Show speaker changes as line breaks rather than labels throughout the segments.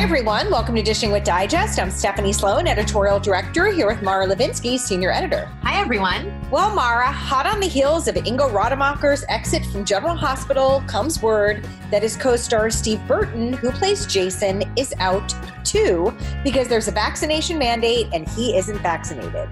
Hi, everyone. Welcome to Dishing with Digest. I'm Stephanie Sloane, editorial director, here with Mara Levinsky, senior editor.
Hi, everyone.
Well, Mara, hot on the heels of Ingo Rademacher's exit from General Hospital comes word that his co star Steve Burton, who plays Jason, is out too because there's a vaccination mandate and he isn't vaccinated.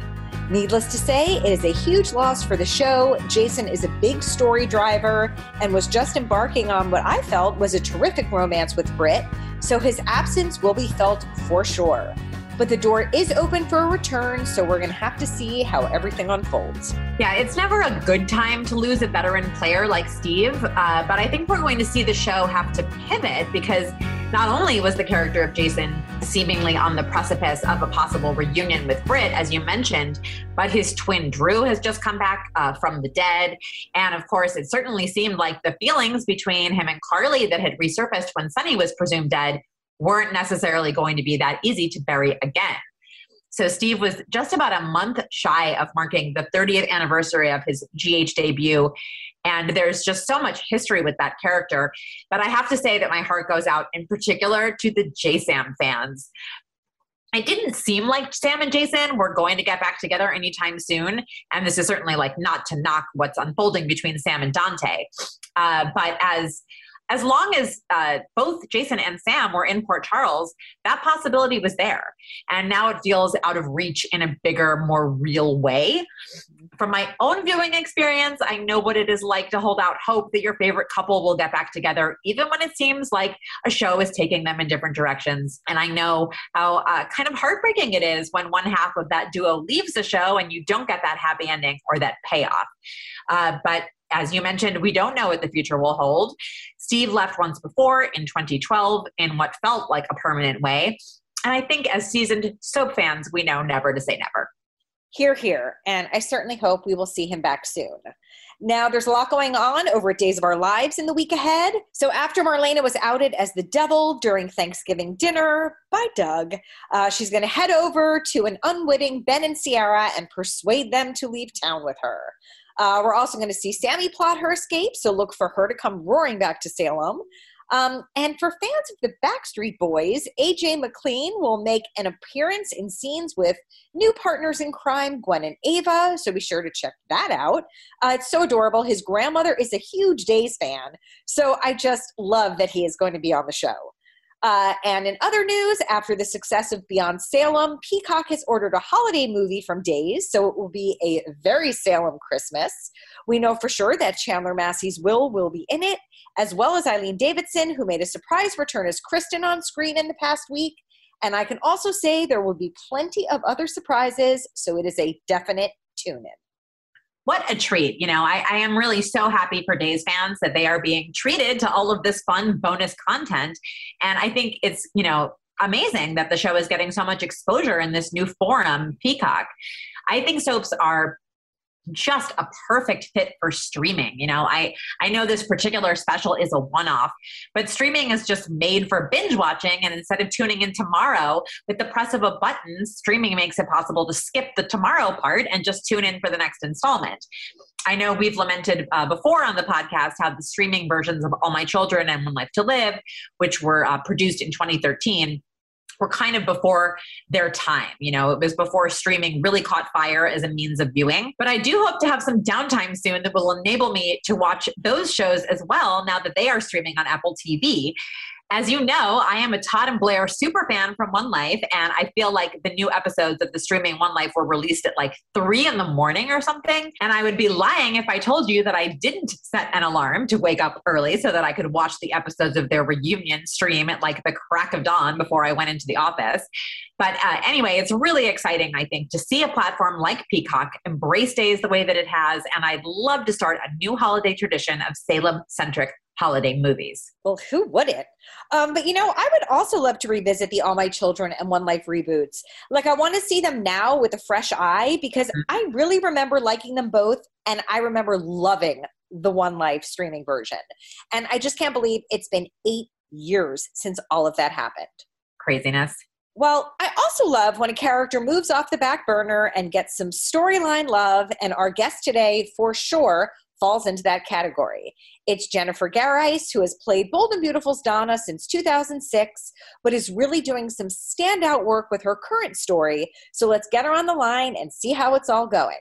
Needless to say, it is a huge loss for the show. Jason is a big story driver and was just embarking on what I felt was a terrific romance with Britt, so his absence will be felt for sure. But the door is open for a return, so we're going to have to see how everything unfolds.
Yeah, it's never a good time to lose a veteran player like Steve, uh, but I think we're going to see the show have to pivot because not only was the character of Jason seemingly on the precipice of a possible reunion with Britt, as you mentioned, but his twin Drew has just come back uh, from the dead. And of course, it certainly seemed like the feelings between him and Carly that had resurfaced when Sonny was presumed dead weren't necessarily going to be that easy to bury again. So Steve was just about a month shy of marking the 30th anniversary of his GH debut. And there's just so much history with that character. But I have to say that my heart goes out in particular to the JaSam fans. It didn't seem like Sam and Jason were going to get back together anytime soon. And this is certainly like not to knock what's unfolding between Sam and Dante. Uh, but as as long as uh, both Jason and Sam were in Port Charles, that possibility was there. And now it feels out of reach in a bigger, more real way. From my own viewing experience, I know what it is like to hold out hope that your favorite couple will get back together, even when it seems like a show is taking them in different directions. And I know how uh, kind of heartbreaking it is when one half of that duo leaves the show and you don't get that happy ending or that payoff. Uh, but as you mentioned, we don't know what the future will hold. Steve left once before in 2012 in what felt like a permanent way. And I think as seasoned soap fans, we know never to say never.
Here, here. And I certainly hope we will see him back soon. Now, there's a lot going on over at Days of Our Lives in the week ahead. So, after Marlena was outed as the devil during Thanksgiving dinner by Doug, uh, she's going to head over to an unwitting Ben and Sierra and persuade them to leave town with her. Uh, we're also going to see Sammy plot her escape, so look for her to come roaring back to Salem. Um, and for fans of the Backstreet Boys, AJ McLean will make an appearance in scenes with new partners in crime, Gwen and Ava. So be sure to check that out. Uh, it's so adorable. His grandmother is a huge Days fan. So I just love that he is going to be on the show. Uh, and in other news, after the success of Beyond Salem, Peacock has ordered a holiday movie from Days, so it will be a very Salem Christmas. We know for sure that Chandler Massey's Will will be in it, as well as Eileen Davidson, who made a surprise return as Kristen on screen in the past week. And I can also say there will be plenty of other surprises, so it is a definite tune in
what a treat. You know, I, I, am really so happy for Days fans that they are being treated to all of this fun bonus content. And I think it's, you know, amazing that the show is getting so much exposure in this new forum, Peacock. I think soaps are just a perfect fit for streaming. You know, I I know this particular special is a one-off, but streaming is just made for binge watching and instead of tuning in tomorrow with the press of a button, streaming makes it possible to skip the tomorrow part and just tune in for the next installment. I know we've lamented uh, before on the podcast how the streaming versions of All My Children and One Life to Live, which were uh, produced in 2013, were kind of before their time. You know, it was before streaming really caught fire as a means of viewing. But I do hope to have some downtime soon that will enable me to watch those shows as well now that they are streaming on Apple TV. As you know, I am a Todd and Blair super fan from One Life, and I feel like the new episodes of the streaming One Life were released at like three in the morning or something. And I would be lying if I told you that I didn't set an alarm to wake up early so that I could watch the episodes of their reunion stream at like the crack of dawn before I went into the office. But uh, anyway, it's really exciting, I think, to see a platform like Peacock embrace days the way that it has. And I'd love to start a new holiday tradition of Salem centric holiday movies.
Well, who wouldn't? Um, but you know, I would also love to revisit the All My Children and One Life reboots. Like, I want to see them now with a fresh eye because mm-hmm. I really remember liking them both, and I remember loving the One Life streaming version. And I just can't believe it's been eight years since all of that happened.
Craziness.
Well, I also love when a character moves off the back burner and gets some storyline love, and our guest today, for sure, falls into that category. It's Jennifer Gareis, who has played Bold and Beautiful's Donna since 2006, but is really doing some standout work with her current story. So let's get her on the line and see how it's all going.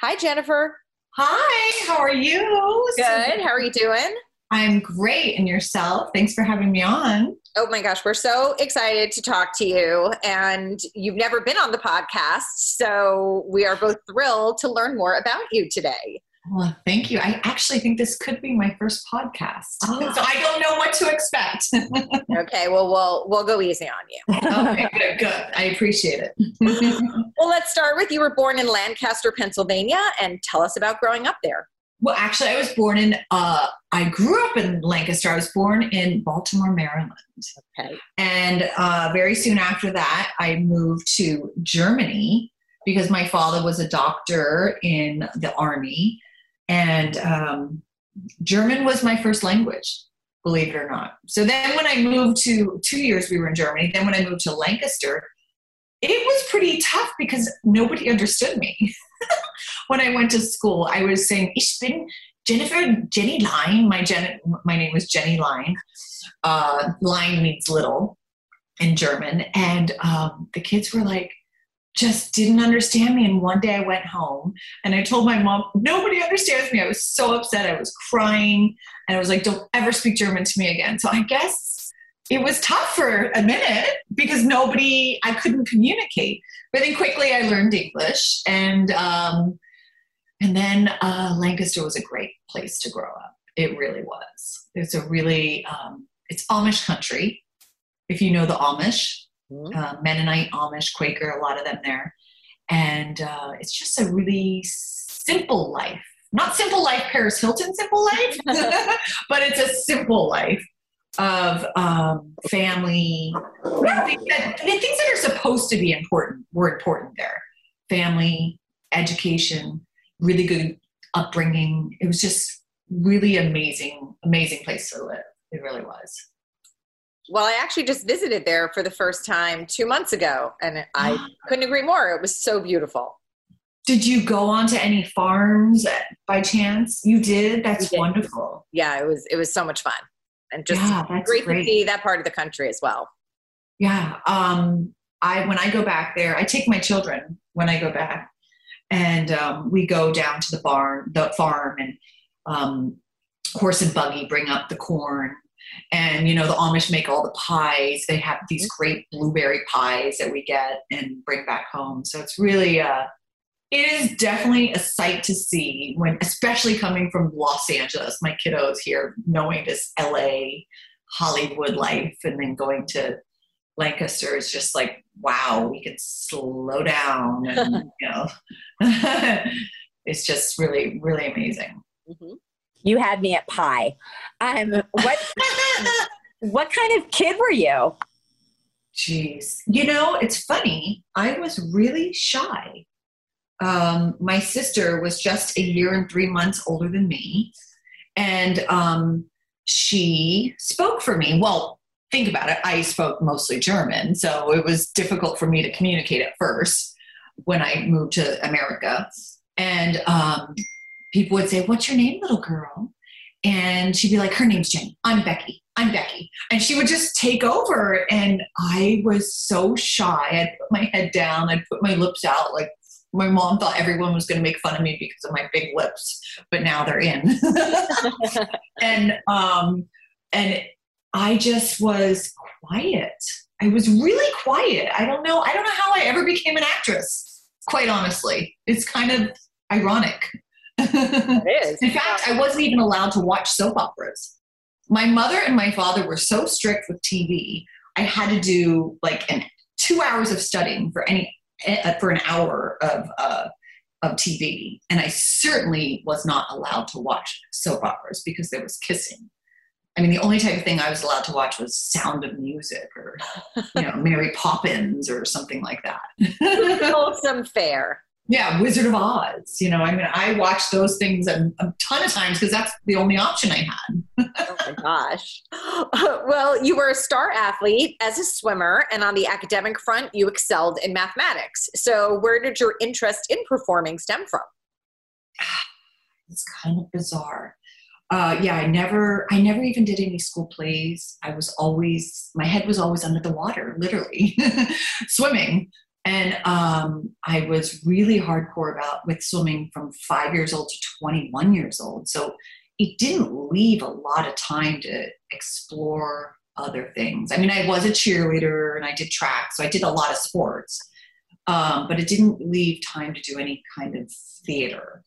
Hi, Jennifer.
Hi, how are you?
Good. How are you doing?
I'm great. And yourself? Thanks for having me on.
Oh my gosh, we're so excited to talk to you. And you've never been on the podcast. So we are both thrilled to learn more about you today.
Well, thank you. I actually think this could be my first podcast, oh. so I don't know what to expect.
okay, well, we'll we'll go easy on you.
okay, good, good. I appreciate it.
well, let's start with you were born in Lancaster, Pennsylvania, and tell us about growing up there.
Well, actually, I was born in. Uh, I grew up in Lancaster. I was born in Baltimore, Maryland. Okay. And uh, very soon after that, I moved to Germany because my father was a doctor in the army and um, German was my first language, believe it or not. So then when I moved to two years, we were in Germany. Then when I moved to Lancaster, it was pretty tough because nobody understood me. when I went to school, I was saying, Ich bin Jennifer Jenny Line. My, Jen, my name was Jenny Line. Uh, line means little in German. And um, the kids were like, just didn't understand me. And one day I went home and I told my mom, nobody understands me. I was so upset. I was crying and I was like, don't ever speak German to me again. So I guess it was tough for a minute because nobody, I couldn't communicate. But then quickly I learned English and, um, and then uh, Lancaster was a great place to grow up. It really was. It's a really, um, it's Amish country. If you know the Amish, mm-hmm. uh, Mennonite, Amish, Quaker, a lot of them there. And uh, it's just a really simple life. Not simple life, Paris Hilton simple life, but it's a simple life of um, family. Things that, things that are supposed to be important were important there. Family, education, really good upbringing. It was just really amazing, amazing place to live. It really was.
Well, I actually just visited there for the first time two months ago, and I couldn't agree more. It was so beautiful.
Did you go on to any farms by chance? You did. That's did. wonderful.
Yeah, it was. It was so much fun, and just yeah, great, great, to see that part of the country as well.
Yeah. Um, I when I go back there, I take my children when I go back, and um, we go down to the barn, the farm, and um, horse and buggy bring up the corn and you know the amish make all the pies. They have these mm-hmm. great blueberry pies that we get and bring back home. So it's really uh it is definitely a sight to see when especially coming from los angeles. My kiddos here knowing this la hollywood life and then going to lancaster is just like wow we can slow down and you know. It's just really really amazing. Mm-hmm.
You had me at pie. Um, what what kind of kid were you?
Jeez, you know it's funny. I was really shy. um, my sister was just a year and three months older than me. And um, she spoke for me. Well, think about it. I spoke mostly German, so it was difficult for me to communicate at first when I moved to America. And um, people would say, What's your name, little girl? And she'd be like, Her name's Jenny. I'm Becky. I'm Becky. And she would just take over. And I was so shy. I'd put my head down, I'd put my lips out. Like my mom thought everyone was going to make fun of me because of my big lips, but now they're in. and, um, and I just was quiet. I was really quiet. I don't know. I don't know how I ever became an actress, quite honestly. It's kind of ironic.
It is.
In fact, I wasn't even allowed to watch soap operas. My mother and my father were so strict with TV. I had to do like an two hours of studying for any uh, for an hour of uh, of TV, and I certainly was not allowed to watch soap operas because there was kissing. I mean, the only type of thing I was allowed to watch was Sound of Music or you know Mary Poppins or something like that.
Wholesome fare.
Yeah, Wizard of Oz. You know, I mean, I watched those things a, a ton of times because that's the only option I had.
Oh my gosh. Well, you were a star athlete as a swimmer, and on the academic front, you excelled in mathematics. So, where did your interest in performing stem from?
it's kind of bizarre. Uh, yeah, I never, I never even did any school plays. I was always, my head was always under the water, literally, swimming. And um, I was really hardcore about with swimming from five years old to 21 years old. So it didn't leave a lot of time to explore other things. I mean, I was a cheerleader and I did track, so I did a lot of sports, um, but it didn't leave time to do any kind of theater.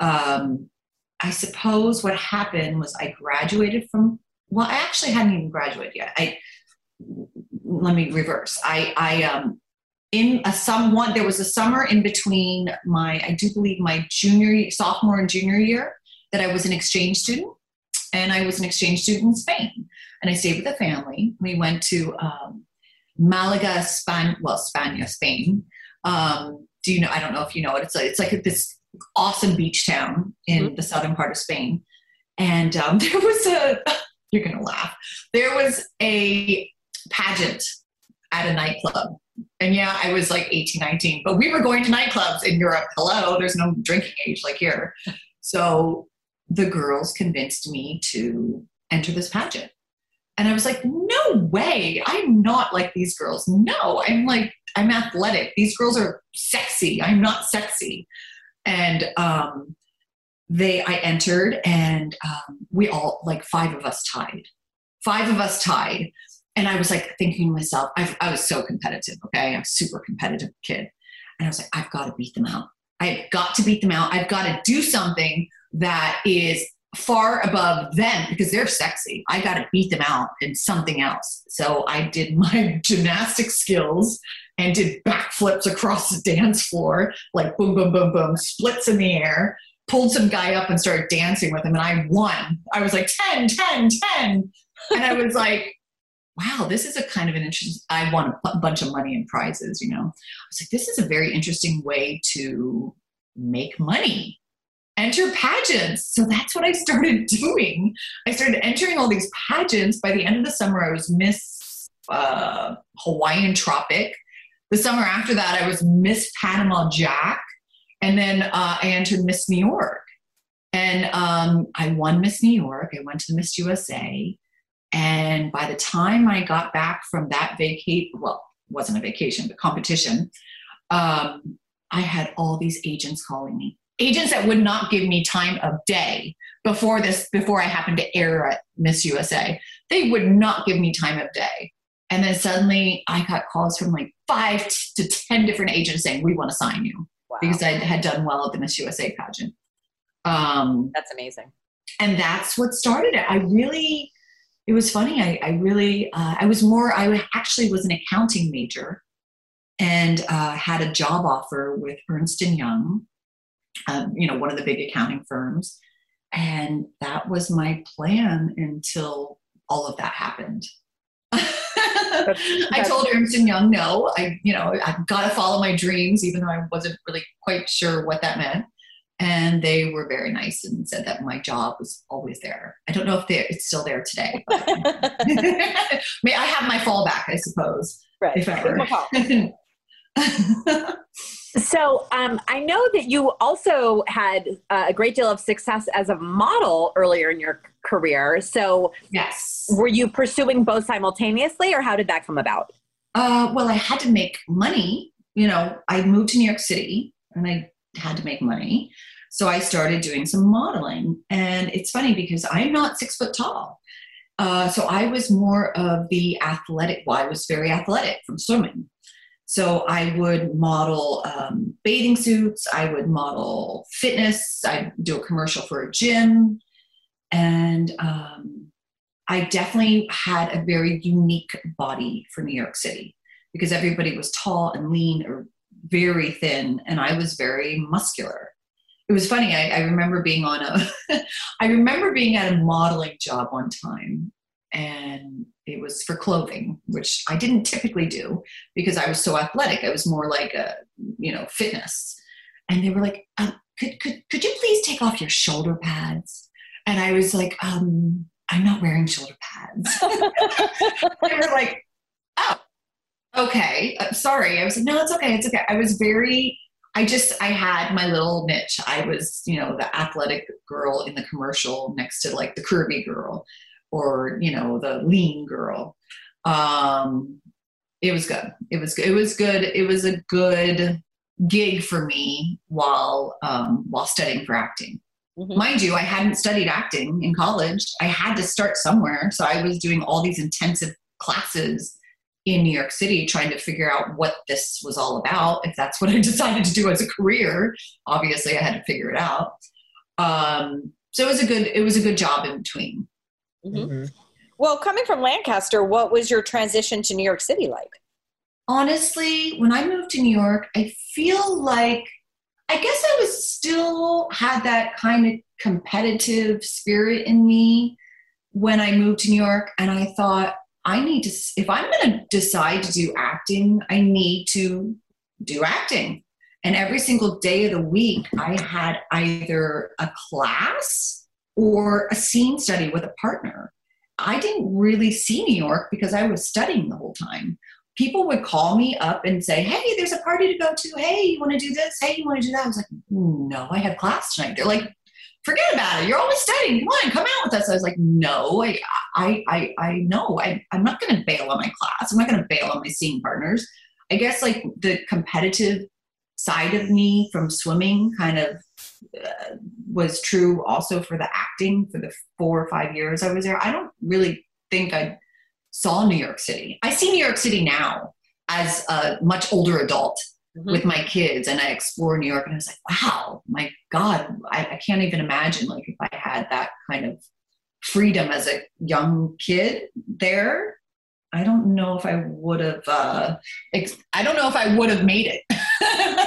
Um, I suppose what happened was I graduated from. Well, I actually hadn't even graduated yet. I let me reverse. I I um in a someone there was a summer in between my I do believe my junior sophomore and junior year that I was an exchange student, and I was an exchange student in Spain, and I stayed with a family. We went to um, Malaga, Spain, well, Spain, Spain. Um, do you know? I don't know if you know it. It's like it's like this awesome beach town in
Mhm.
the southern part of Spain, and um, there was a. You're gonna laugh. There was a pageant at a nightclub. And yeah, I was like 18, 19, but we were going to nightclubs in Europe. Hello, there's no drinking age like here. So the girls convinced me to enter this pageant. And I was like, no way. I'm not like these girls. No, I'm like, I'm athletic. These girls are sexy. I'm not sexy. And um, they, I entered, and um, we all, like five of us tied. Five of us tied. And I was like thinking to myself, I, I was so competitive, okay? I'm a super competitive kid. And I was like, I've got to beat them out. I've got to beat them out. I've got to do something that is far above them because they're sexy. I got to beat them out in something else. So I did my gymnastic skills and did backflips across the dance floor, like boom, boom, boom, boom, splits in the air, pulled some guy up and started dancing with him. And I won. I was like 10, 10, 10. And I was like, wow, this is a kind of an interesting, I won a bunch of money and prizes, you know. I was like, this is a very interesting way to make money. Enter pageants. So that's what I started doing. I started entering all these pageants. By the end of the summer, I was Miss uh, Hawaiian Tropic. The summer after that, I was Miss Panama Jack. And then uh, I entered Miss New York. And um, I won Miss New York. I went to the Miss USA. And by the time I got back from that vacate, well, it wasn't a vacation, but competition, um, I had all these agents calling me. Agents that would not give me time of day before this, before I happened to air at Miss USA. They would not give me time of day. And then suddenly I got calls from like five to 10 different agents saying, We want to sign you
Wow.
because I had done well at the Miss USA pageant. Um,
That's amazing.
and that's what started it. I really, it was funny. I, I really, uh, I was more, I actually was an accounting major and uh, had a job offer with Ernst and Young, um, you know, one of the big accounting firms. And that was my plan until all of that happened. I told Ernst and Young, no, I, you know, I've got to follow my dreams, even though I wasn't really quite sure what that meant. And they were very nice and said that my job was always there. I don't know if it's still there today. But I have my fallback, I suppose,
right.
if ever.
so um, I know that you also had uh, a great deal of success as a model earlier in your career. So
yes,
were you pursuing both simultaneously, or how did that come about?
Uh, well, I had to make money. You know, I moved to New York City, and I had to make money. So I started doing some modeling, and it's funny because I'm not six foot tall. Uh, so I was more of the athletic. Well, I was very athletic from swimming. So I would model um, bathing suits, I would model fitness, I'd do a commercial for a gym. And um, I definitely had a very unique body for New York City because everybody was tall and lean or very thin, and I was very muscular. It was funny. I, I remember being on a, I remember being at a modeling job one time, and it was for clothing, which I didn't typically do because I was so athletic. I was more like a, you know, fitness. And they were like, um, could, could, could you please take off your shoulder pads? And I was like, um, I'm not wearing shoulder pads. they were like, oh, okay, uh, sorry. I was like, no, it's okay. It's okay. I was very, I just, I had my little niche. I was, you know, the athletic girl in the commercial next to like the curvy girl or you know the lean girl um it was good it was it was good it was a good gig for me while um while studying for acting mm-hmm. mind you i hadn't studied acting in college i had to start somewhere so i was doing all these intensive classes in new york city trying to figure out what this was all about if that's what i decided to do as a career obviously i had to figure it out um so it was a good it was a good job in between
Mm-hmm. Mm-hmm. Well, coming from Lancaster, what was your transition to New York City like?
Honestly, when I moved to New York, I feel like I guess I was still had that kind of competitive spirit in me when I moved to New York. And I thought, I need to, if I'm going to decide to do acting, I need to do acting. And every single day of the week, I had either a class or a scene study with a partner. I didn't really see New York because I was studying the whole time. People would call me up and say, Hey, there's a party to go to. Hey, you want to do this? Hey, you want to do that? I was like, No, I have class tonight. They're like, Forget about it. You're always studying. Come on, come out with us. I was like, No, I, I, I, I know. I, I'm not going to bail on my class. I'm not going to bail on my scene partners. I guess like the competitive side of me from swimming kind of uh, was true also for the acting for the four or five years I was there. I don't really think I saw New York City. I see New York City now as a much older adult mm-hmm. with my kids, and I explore New York, and I was like, wow, my God, I, I can't even imagine like if I had that kind of freedom as a young kid there. I don't know if I would have. Uh, ex- I don't know if I would have made it. I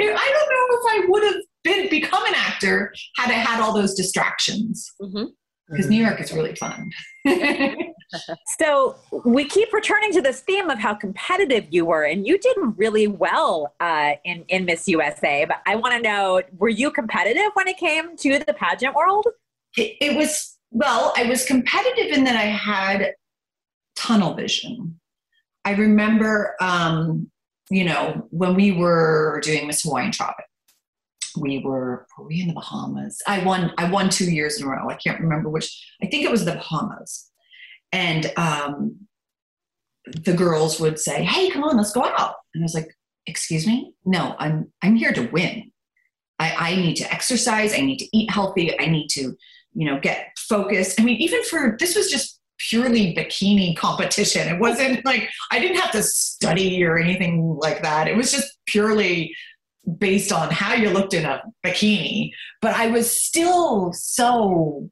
don't know if I would have been become an actor had I had all those distractions. Mm-hmm because New York is really fun.
so we keep returning to this theme of how competitive you were, and you did really well uh, in in Miss USA. But I want to know: were you competitive when it came to the pageant world?
It, it was well. I was competitive in that I had tunnel vision. I remember, um, you know, when we were doing Miss Hawaiian Tropic we were were we in the Bahamas? I won I won two years in a row. I can't remember which. I think it was the Bahamas, and um, the girls would say, "Hey, come on, let's go out." And I was like, "Excuse me, no, I'm I'm here to win. I, I need to exercise. I need to eat healthy. I need to, you know, get focused. I mean, even for this was just purely bikini competition. It wasn't like I didn't have to study or anything like that. It was just purely based on how you looked in a bikini, but I was still so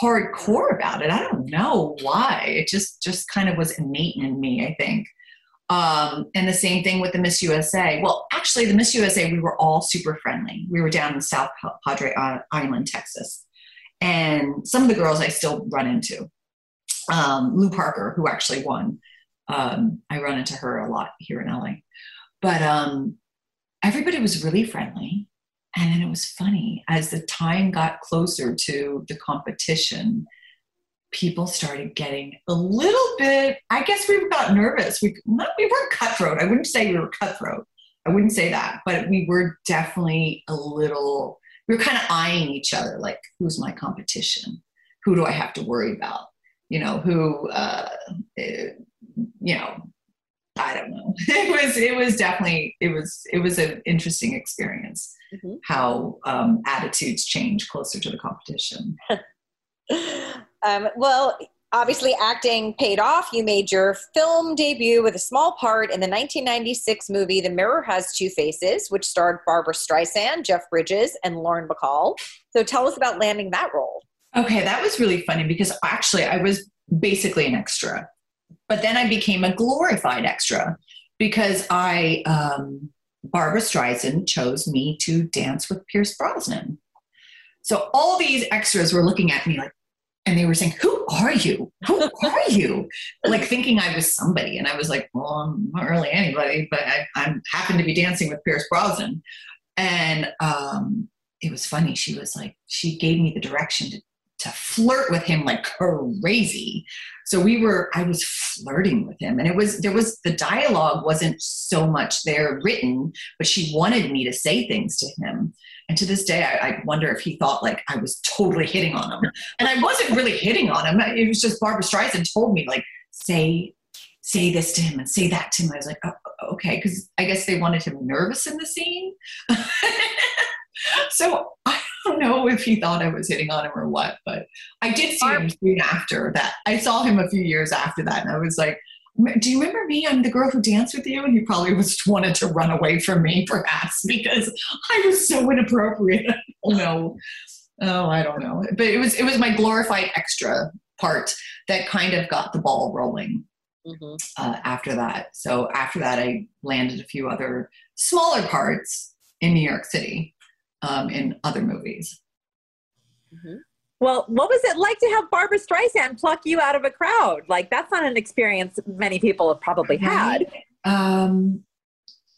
hardcore about it. I don't know why. It just just kind of was innate in me, I think. Um, and the same thing with the Miss USA. Well, actually, the Miss USA, we were all super friendly. We were down in South Padre Island, Texas, and some of the girls I still run into. um, Lou Parker, who actually won. Um, I run into her a lot here in LA. But um, everybody was really friendly. And then it was funny as the time got closer to the competition, people started getting a little bit, I guess we got nervous. We, not, we weren't cutthroat. I wouldn't say we were cutthroat. I wouldn't say that, but we were definitely a little, we were kind of eyeing each other like, who's my competition? Who do I have to worry about? You know, who, uh, eh, you know, I don't know. It was it was definitely it was it was an interesting experience mm-hmm. how um, attitudes change closer to the competition.
um, well, obviously acting paid off. You made your film debut with a small part in the 1996 movie The Mirror Has Two Faces, which starred Barbra Streisand, Jeff Bridges, and Lauren Bacall. So tell us about landing that role.
Okay, that was really funny because actually I was basically an extra. But then I became a glorified extra because I, um, Barbra Streisand chose me to dance with Pierce Brosnan. So all these extras were looking at me like, and they were saying, Who are you? Who are you? like thinking I was somebody. And I was like, Well, I'm not really anybody, but I, I happened to be dancing with Pierce Brosnan. And um, it was funny. She was like, She gave me the direction to to flirt with him like crazy. So we were, I was flirting with him. And it was, there was, the dialogue wasn't so much there written, but she wanted me to say things to him. And to this day, I, I wonder if he thought like I was totally hitting on him. And I wasn't really hitting on him. It was just Barbra Streisand told me, like, say, say this to him and say that to him. I was like, oh, okay. Cause I guess they wanted him nervous in the scene. so I don't know if he thought I was hitting on him or what, but I did see him soon after that. I saw him a few years after that, and I was like, "Do you remember me? I'm the girl who danced with you." And he probably was wanted to run away from me, perhaps because I was so inappropriate. oh no, oh I don't know, but it was it was my glorified extra part that kind of got the ball rolling. Mm-hmm. Uh, after that, so after that, I landed a few other smaller parts in New York City um, in other movies.
Mm-hmm. Well, what was it like to have Barbra Streisand pluck you out of a crowd? Like that's not an experience many people have probably had.
Um,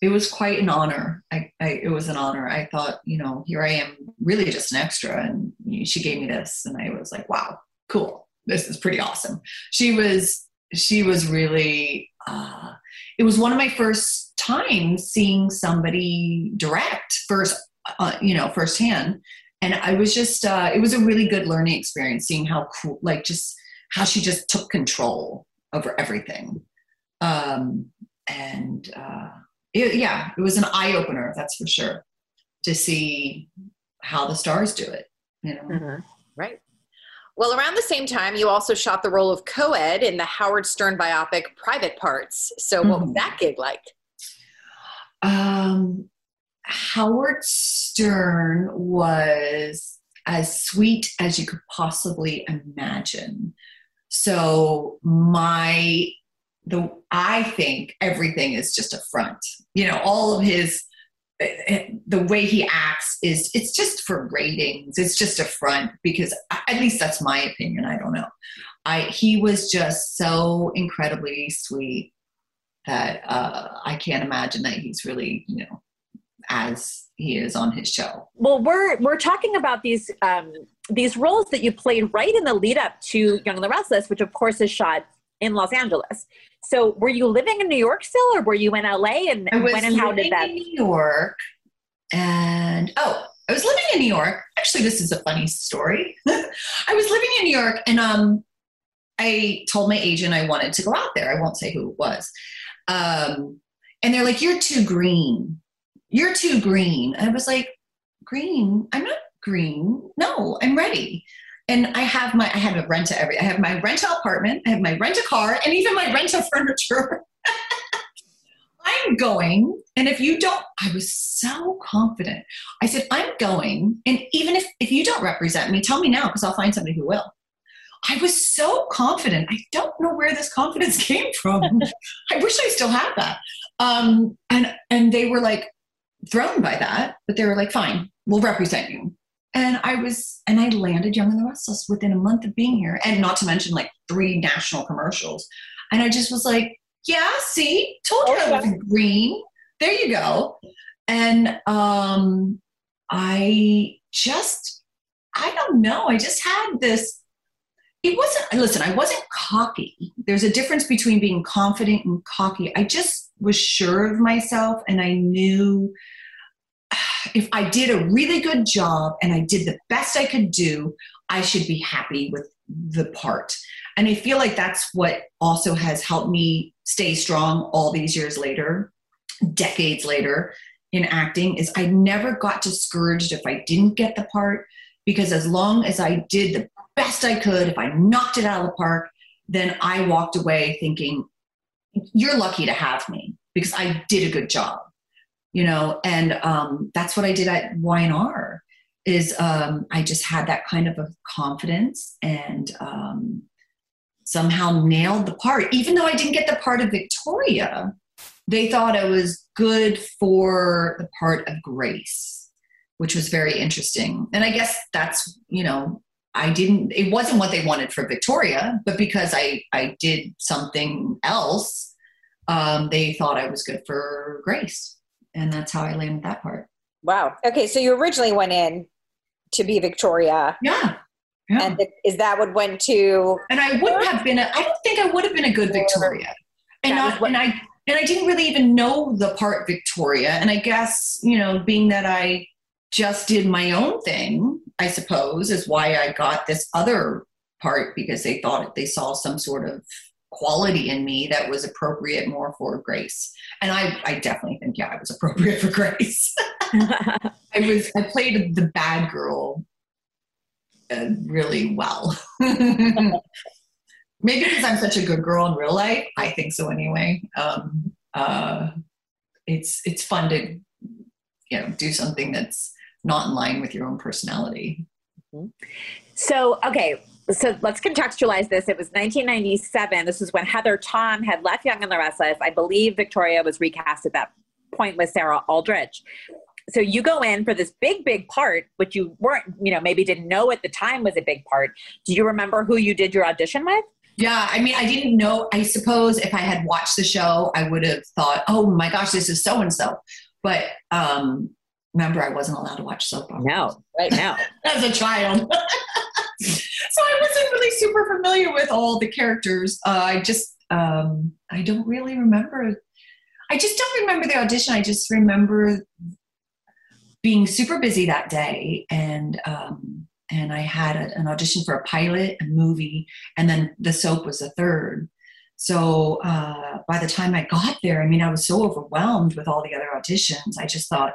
it was quite an honor. I, I, it was an honor. I thought, you know, here I am, really just an extra, and she gave me this, and I was like, wow, cool. This is pretty awesome. She was, she was really. Uh, it was one of my first times seeing somebody direct first uh, you know, firsthand. And I was just, uh, it was a really good learning experience seeing how cool, like just how she just took control over everything. Um, and uh, it, yeah, it was an eye opener, that's for sure, to see how the stars do it, you know.
Mm-hmm. Right. Well, around the same time, you also shot the role of co-ed in the Howard Stern biopic Private Parts. So, what mm-hmm. was that gig like?
Um, Howard Stern was as sweet as you could possibly imagine. So my the I think everything is just a front. You know, all of his the way he acts is it's just for ratings. It's just a front because at least that's my opinion. I don't know. I he was just so incredibly sweet that uh, I can't imagine that he's really you know as he is on his show.
Well, we're we're talking about these um, these roles that you played right in the lead up to Young and the Restless, which of course is shot in Los Angeles. So, were you living in New York still, or were you in LA? And when and how did that?
In New York, and oh, I was living in New York. Actually, this is a funny story. I was living in New York, and um, I told my agent I wanted to go out there. I won't say who it was. Um, and they're like, "You're too green." You're too green. I was like, green? I'm not green. No, I'm ready. And I have my, I have a rent every, I have my rental apartment, I have my rent a car, and even my rental furniture. I'm going, and if you don't, I was so confident. I said, I'm going, and even if if you don't represent me, tell me now because I'll find somebody who will. I was so confident. I don't know where this confidence came from. I wish I still had that. Um, and and they were like, thrown by that, but they were like, fine, we'll represent you. And I was, and I landed Young and the Restless within a month of being here, and not to mention like three national commercials. And I just was like, yeah, see, told you I was green. There you go. And um, I just, I don't know. I just had this. It wasn't, listen, I wasn't cocky. There's a difference between being confident and cocky. I just was sure of myself and I knew if I did a really good job and I did the best I could do, I should be happy with the part. And I feel like that's what also has helped me stay strong all these years later, decades later in acting, is I never got discouraged if I didn't get the part because as long as I did the best I could, if I knocked it out of the park, then I walked away thinking, you're lucky to have me because I did a good job you know and um, that's what i did at y&r is um, i just had that kind of a confidence and um, somehow nailed the part. Even though i didn't get the part of victoria they thought i was good for the part of grace which was very interesting. And i guess that's you know i didn't it wasn't what they wanted for victoria but because i i did something else um, they thought i was good for grace and that's how I landed that part.
Wow. Okay, so you originally went in to be Victoria.
Yeah. yeah.
And is that what went to?
And I wouldn't have been. A, I don't think I would have been a good Victoria. And not, what, and I and I didn't really even know the part Victoria. And I guess you know, being that I just did my own thing, I suppose, is why I got this other part because they thought they saw some sort of quality in me that was appropriate more for grace. And i i definitely think yeah i was appropriate for grace. I was i played the bad girl uh, really well. Maybe because i'm such a good girl in real life i think so anyway. Um uh it's it's fun to you know do something that's not in line with your own personality.
So okay so let's contextualize this. It was 1997. This is when Heather Tom had left Young and the Restless. I believe Victoria was recast at that point with Sarah Aldrich. So you go in for this big, big part, which you weren't, you know, maybe didn't know at the time was a big part. Do you remember who you did your audition with?
Yeah, I mean, I didn't know. I suppose if I had watched the show, I would have thought, "Oh my gosh, this is so and so." But um, remember, I wasn't allowed to watch soap operas.
No, right now
as a child. so I wasn't really super familiar with all the characters. Uh, I just, um, I don't really remember. I just don't remember the audition. I just remember being super busy that day, and um, and I had a, an audition for a pilot, a movie, and then the soap was a third. So uh, by the time I got there, I mean, I was so overwhelmed with all the other auditions. I just thought,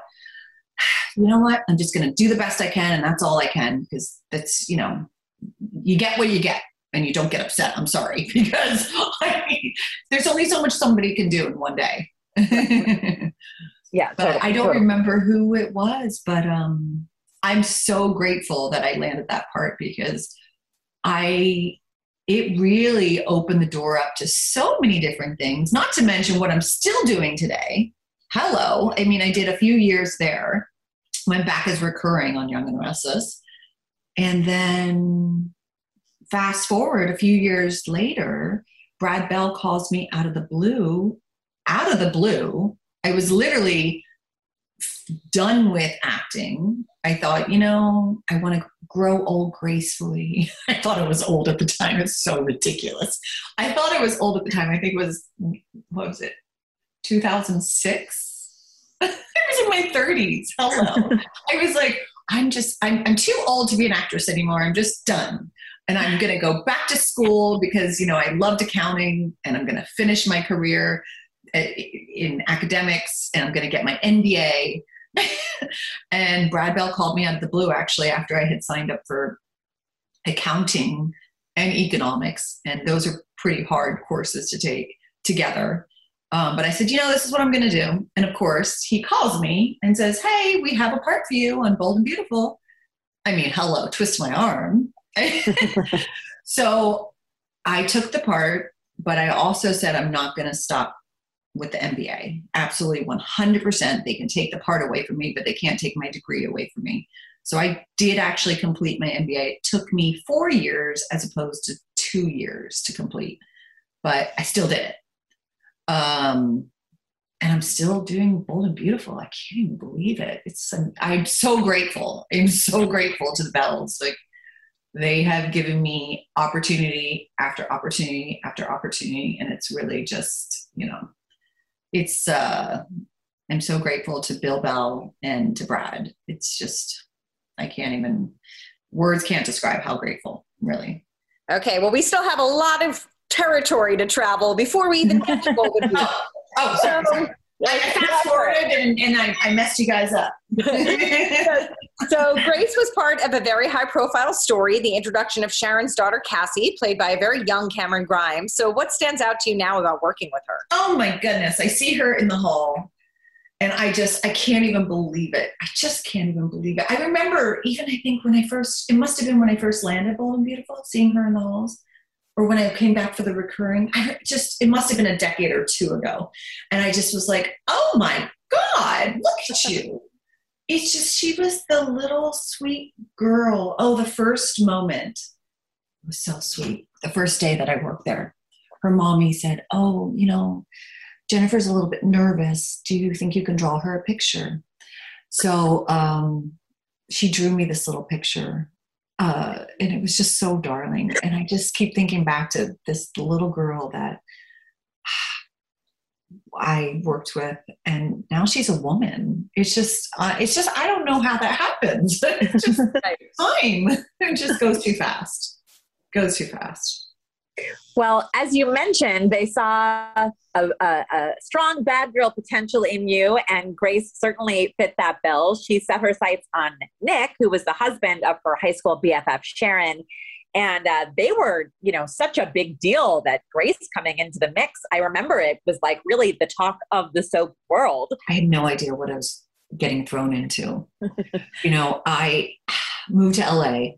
you know what? I'm just going to do the best I can, and that's all I can because that's you know you get what you get and you don't get upset. I'm sorry because I mean, there's only so much somebody can do in one day.
yeah,
but totally, I don't totally. remember who it was, but um, I'm so grateful that I landed that part because I it really opened the door up to so many different things. Not to mention what I'm still doing today. Hello, I mean, I did a few years there. Went back as recurring on Young and Restless and then fast forward a few years later, Brad Bell calls me out of the blue, out of the blue. I was literally done with acting. I thought, you know, I want to grow old gracefully. I thought I was old at the time. It's so ridiculous. I thought I was old at the time. I think it was, what was it, 2006? I was in my 30s. Hello. I was like, I'm just, I'm, I'm too old to be an actress anymore. I'm just done. And I'm going to go back to school because, you know, I loved accounting and I'm going to finish my career eh, in academics and I'm going to get my MBA. and Brad Bell called me out of the blue actually after I had signed up for accounting and economics. And those are pretty hard courses to take together. Um, but I said, you know, this is what I'm going to do. And of course, he calls me and says, hey, we have a part for you on Bold and Beautiful. I mean, hello, twist my arm. so I took the part, but I also said, I'm not going to stop with the MBA. Absolutely 100%. They can take the part away from me, but they can't take my degree away from me. So I did actually complete my MBA. It took me four years as opposed to two years to complete, but I still did it. Um, and I'm still doing Bold and Beautiful. I can't even believe it. It's I'm so grateful. I'm so grateful to the Bells. Like they have given me opportunity after opportunity after opportunity, and it's really just you know, it's. uh I'm so grateful to Bill Bell and to Brad. It's just I can't even words can't describe how grateful. Really.
Okay. Well, we still have a lot of territory to travel before we even get to Bold and Beautiful.
Oh, sorry. sorry. I fast forwarded and, and I, I, messed you guys up.
so, Grace was part of a very high profile story, the introduction of Sharon's daughter, Cassie, played by a very young Camryn Grimes. So, what stands out to you now about working with her?
Oh my goodness. I see her in the hall and I just, I can't even believe it. I just can't even believe it. I remember even, I think, when I first, it must have been when I first landed Bold and Beautiful, seeing her in the halls or when I came back for the recurring, I just, it must have been a decade or two ago. And I just was like, oh my God, look at you. It's just, she was the little sweet girl. Oh, the first moment was so sweet. The first day that I worked there, her mommy said, oh, you know, Jennifer's a little bit nervous. Do you think you can draw her a picture? So um, she drew me this little picture uh, and it was just so darling. And I just keep thinking back to this little girl that I worked with, and now she's a woman. It's just, uh, it's just, I don't know how that happens. it's just time. It just goes too fast. Goes too fast.
Well, as you mentioned, they saw a, a, a, strong bad girl potential in you, and Grace certainly fit that bill. She set her sights on Nick, who was the husband of her high school BFF, Sharon. And uh, they were, you know, such a big deal that Grace coming into the mix. I remember it was like really the talk of the soap world.
I had no idea what I was getting thrown into. you know, I moved to LA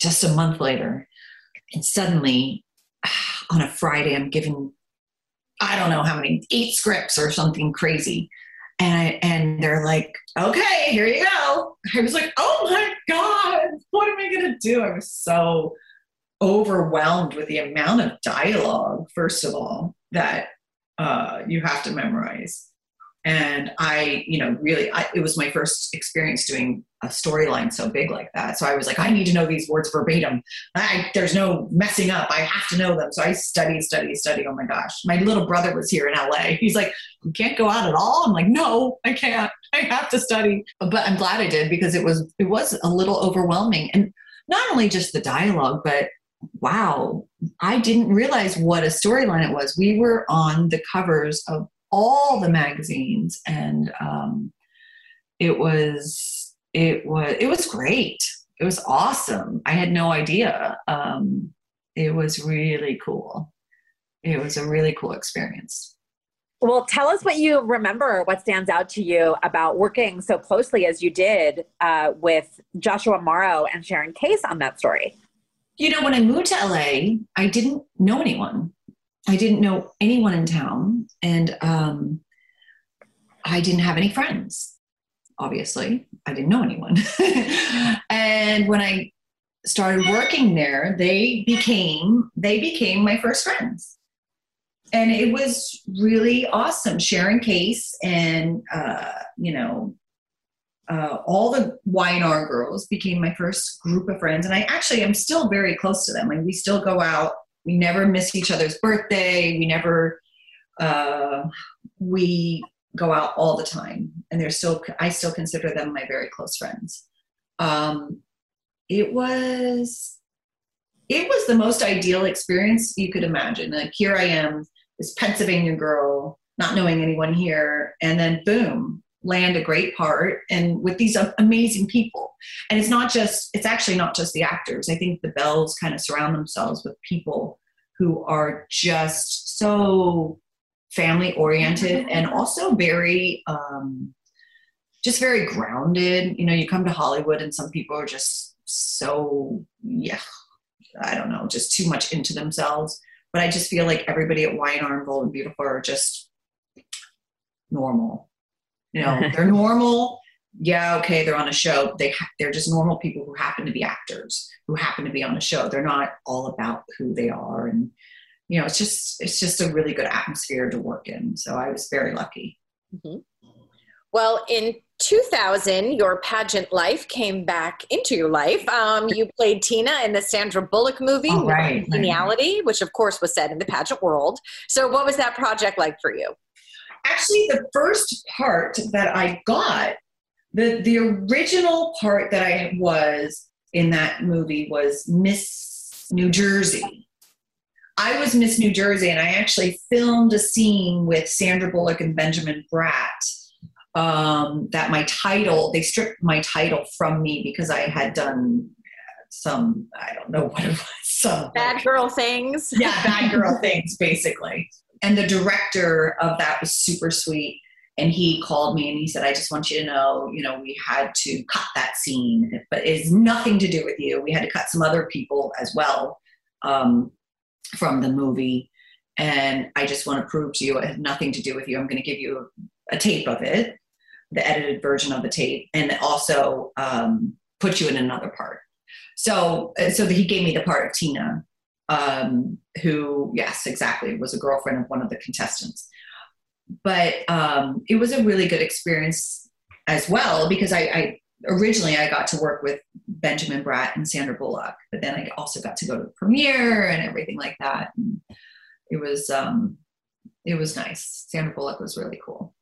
just a month later, and suddenly on a Friday, I'm giving, I don't know how many, eight scripts or something crazy. And I, and they're like, okay, here you go. I was like, oh my God, what am I going to do? I was so overwhelmed with the amount of dialogue, first of all, that uh, you have to memorize and i you know really I, it was my first experience doing a storyline so big like that. So i was like i need to know these words verbatim. I, there's no messing up. I have to know them. So i studied studied studied. Oh my gosh. My little brother was here in la he's like you can't go out at all? I'm like no i can't. I have to study. But i'm glad i did because it was it was a little overwhelming. And not only just the dialogue but wow i didn't realize what a storyline it was. We were on the covers of all the magazines and um, it was it was it was great. It was awesome. I had no idea. Um, it was really cool. It was a really cool experience.
Well tell us what you remember what stands out to you about working so closely as you did uh, with joshua morrow and sharon case on that story.
You know when i moved to la i didn't know anyone. I didn't know anyone in town, and um, I didn't have any friends. Obviously, I didn't know anyone. and when I started working there, they became they became my first friends, and it was really awesome. Sharon Case and uh, you know uh, all the Y&R girls became my first group of friends, and I actually am still very close to them. Like we still go out we never miss each other's birthday. We never, uh, we go out all the time. And they're still, I still consider them my very close friends. Um, it was, it was the most ideal experience you could imagine. Like here I am, this Pennsylvania girl, not knowing anyone here, and then boom, land a great part and with these amazing people and it's not just it's actually not just the actors i think the bells kind of surround themselves with people who are just so family oriented mm-hmm. and also very um, just very grounded you know you come to hollywood and some people are just so yeah i don't know just too much into themselves but i just feel like everybody at Y&R and Bold and Beautiful are just normal you know, they're normal. yeah, okay, they're on a show. They ha- they're just normal people who happen to be actors who happen to be on a show. They're not all about who they are, and you know, it's just it's just a really good atmosphere to work in. So I was very lucky.
Mm-hmm. Well, in 2000, your pageant life came back into your life. Um, you played Tina in the Sandra Bullock movie,
oh, right,
Geniality, right. which of course was set in the pageant world. So, what was that project like for you?
Actually, the first part that I got, the the original part that I was in that movie was Miss New Jersey. I was Miss New Jersey, and I actually filmed a scene with Sandra Bullock and Benjamin Bratt um, that my title, they stripped my title from me because I had done some, I don't know what it was. Some
bad girl things.
Yeah, bad girl things, basically. And the director of that was super sweet. And he called me and he said, I just want you to know, you know, we had to cut that scene, but it has nothing to do with you. We had to cut some other people as well um, from the movie. And I just want to prove to you it has nothing to do with you. I'm going to give you a, a tape of it the edited version of the tape and also um, put you in another part. So, uh, so he gave me the part of Tina, um, who, yes, exactly, was a girlfriend of one of the contestants. But um, it was a really good experience as well because I, I originally I got to work with Benjamin Bratt and Sandra Bullock, but then I also got to go to the premiere and everything like that. And it was um, it was nice. Sandra Bullock was really cool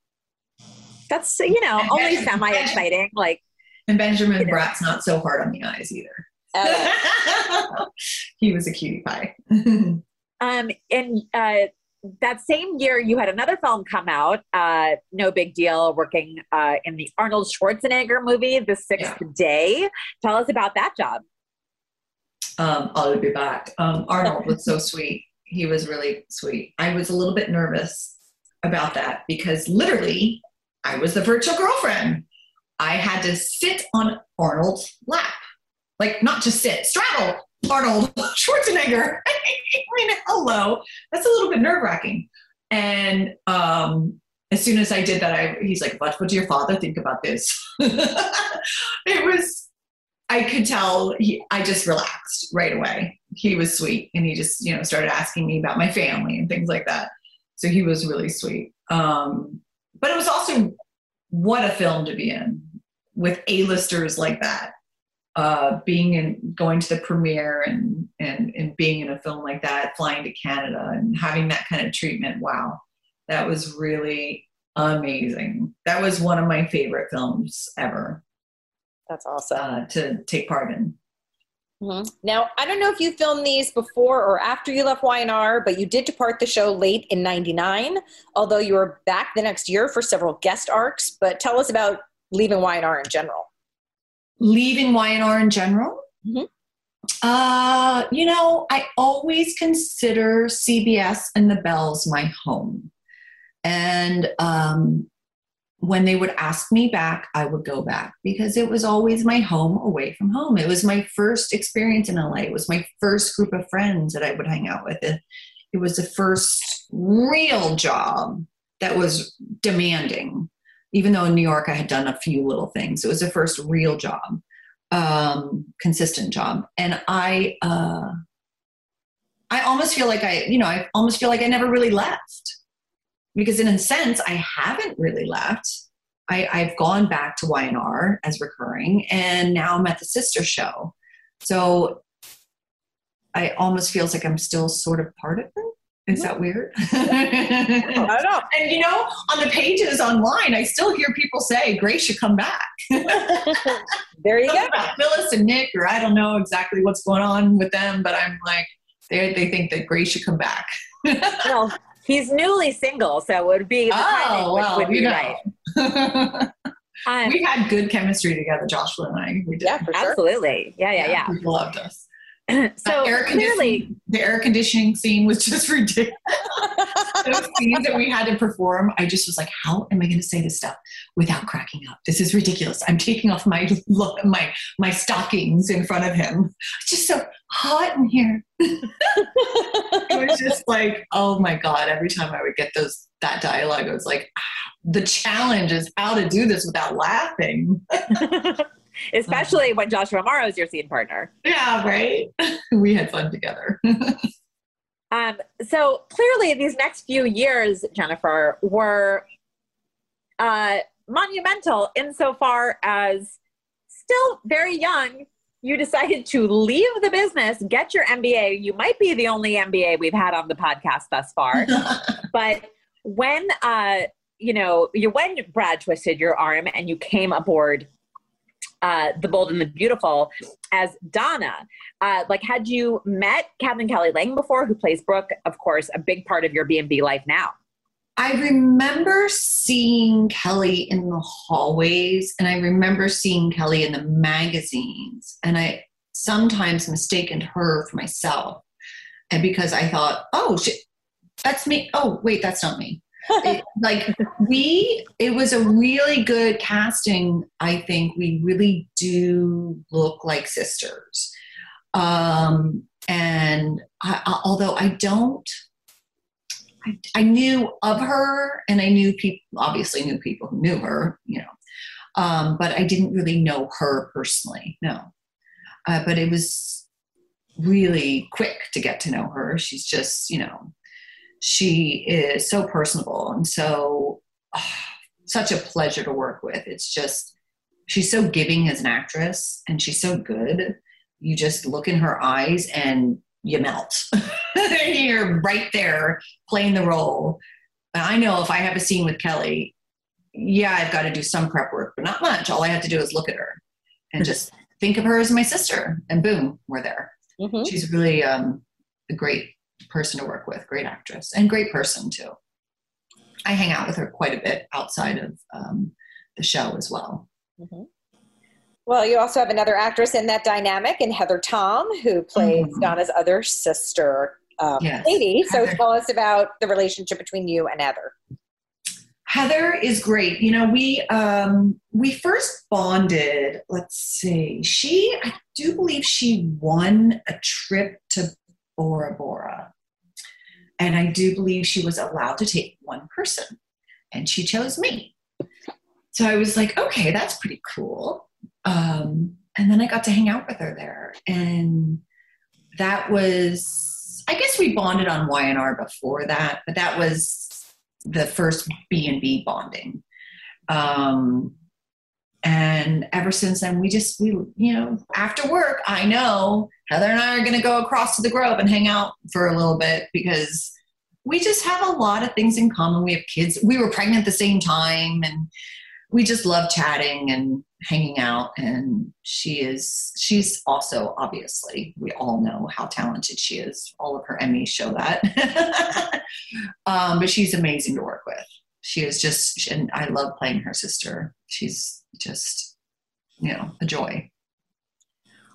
that's you know and only semi exciting. Like,
and Benjamin you know. Bratt's not so hard on the eyes either. Uh, he was a cutie pie.
um, and uh, that same year, you had another film come out. Uh, no big deal. Working uh, in the Arnold Schwarzenegger movie, The Sixth yeah. Day. Tell us about that job.
Um, I'll be back. Um, Arnold was so sweet. He was really sweet. I was a little bit nervous about that because literally I was the virtual girlfriend. I had to sit on Arnold's lap. Like, not just sit, straddle Arnold Schwarzenegger. I mean, hello. That's a little bit nerve wracking. And um, as soon as I did that, I, he's like, what would your father think about this? it was, I could tell he, I just relaxed right away. He was sweet and he just, you know, started asking me about my family and things like that. So he was really sweet. Um, but it was also what a film to be in with A-listers like that. Uh, being in going to the premiere and, and and being in a film like that, flying to Canada and having that kind of treatment. Wow, that was really amazing. That was one of my favorite films ever.
That's awesome
uh, to take part in.
Mm-hmm. Now, I don't know if you filmed these before or after you left Y&R, but you did depart the show late in 99, although you were back the next year for several guest arcs. But tell us about leaving Y&R in general.
Leaving Y&R in general? Mm-hmm. Uh, you know, I always consider CBS and the Bells my home. And um, when they would ask me back, I would go back because it was always my home away from home. It was my first experience in LA. It was my first group of friends that I would hang out with. It, it was the first real job that was demanding. Even though in New York I had done a few little things, it was the first real job, um, consistent job. And I, uh, I almost feel like I, you know, I almost feel like I never really left. Because in a sense i haven't really left. I, i've gone back to y&r as recurring and now i'm at the sister show. So i almost feels like i'm still sort of part of it is that weird? I don't know. And you know, on the pages online, I still hear people say Grace should come back.
there you go.
Phyllis and Nick, or I don't know exactly what's going on with them, but I'm like, they they think that Grace should come back.
well, He's newly single, so it would be the
oh, well, would be right. um, we had good chemistry together, Joshua and I. We did.
Yeah, absolutely. Yeah, yeah, yeah.
People loved us.
so
air
clearly,
the air conditioning scene was just ridiculous. Those scenes that we had to perform, I just was like, how am I going to say this stuff without cracking up? This is ridiculous. I'm taking off my look, my my stockings in front of him. It's just so hot in here. it was just like, oh my god! Every time I would get those that dialogue, I was like, ah, the challenge is how to do this without laughing.
especially when Joshua Morrow is your scene partner.
Yeah, right. we had fun together.
Um, so clearly, these next few years, Jennifer, were uh, monumental insofar as still very young. You decided to leave the business, get your MBA. You might be the only MBA we've had on the podcast thus far. but when uh, you know, you when Brad twisted your arm and you came aboard uh, the Bold and the Beautiful as Donna. Uh, like, had you met Katherine Kelly Lang before, who plays Brooke? Of course, a big part of your B and B life now.
I remember seeing Kelly in the hallways, and I remember seeing Kelly in the magazines, and I sometimes mistaken her for myself, and because I thought, oh, shit, that's me. Oh, wait, that's not me. It- like we, it was a really good casting. I think we really do look like sisters, um, and I, I- although I don't. I, I knew of her and I knew people, obviously knew people who knew her, you know, um, but I didn't really know her personally, no. Uh, but it was really quick to get to know her. She's just, you know, she is so personable and so ah, such a pleasure to work with. It's just, she's so giving as an actress and she's so good. You just look in her eyes and you melt. You're right there playing the role. And I know if I have a scene with Kelly, yeah, I've got to do some prep work, but not much. All I have to do is look at her and just think of her as my sister, and boom, we're there.
Mhm.
She's really um, a great person to work with, great actress, and great person too. I hang out with her quite a bit outside of um, the show as well.
Well, you also have another actress in that dynamic, in Heather Tom, who plays
Mhm.
Donna's other sister, um,
Yes,
Katie. So
Heather.
tell us about the relationship between you and Heather.
Heather is great. You know, we um, we first bonded. Let's see. She, I do believe, she won a trip to Bora Bora, and I do believe she was allowed to take one person, and she chose me. So I was like, okay, that's pretty cool. Um, and then I got to hang out with her there, and that was, I guess, we bonded on YNR before that, but that was the first B and B bonding. Um, and ever since then, we just we you know after work, I know Heather and I are going to go across to the Grove and hang out for a little bit because we just have a lot of things in common. We have kids. We were pregnant at the same time, and we just love chatting and hanging out. And she is she's also obviously we all know how talented she is. All of her Emmys show that. um, but she's amazing to work with. She is just, and I love playing her sister. She's just, you know, a joy.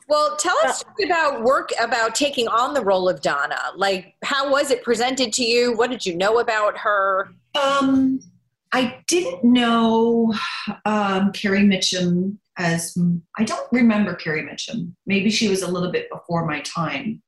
Well, tell us about work about taking on the role of Donna. Like, how was it presented to you? What did you know about her?
Um, I didn't know um, Carrie Mitchum as I don't remember Carrie Mitchum. Maybe she was a little bit before my time.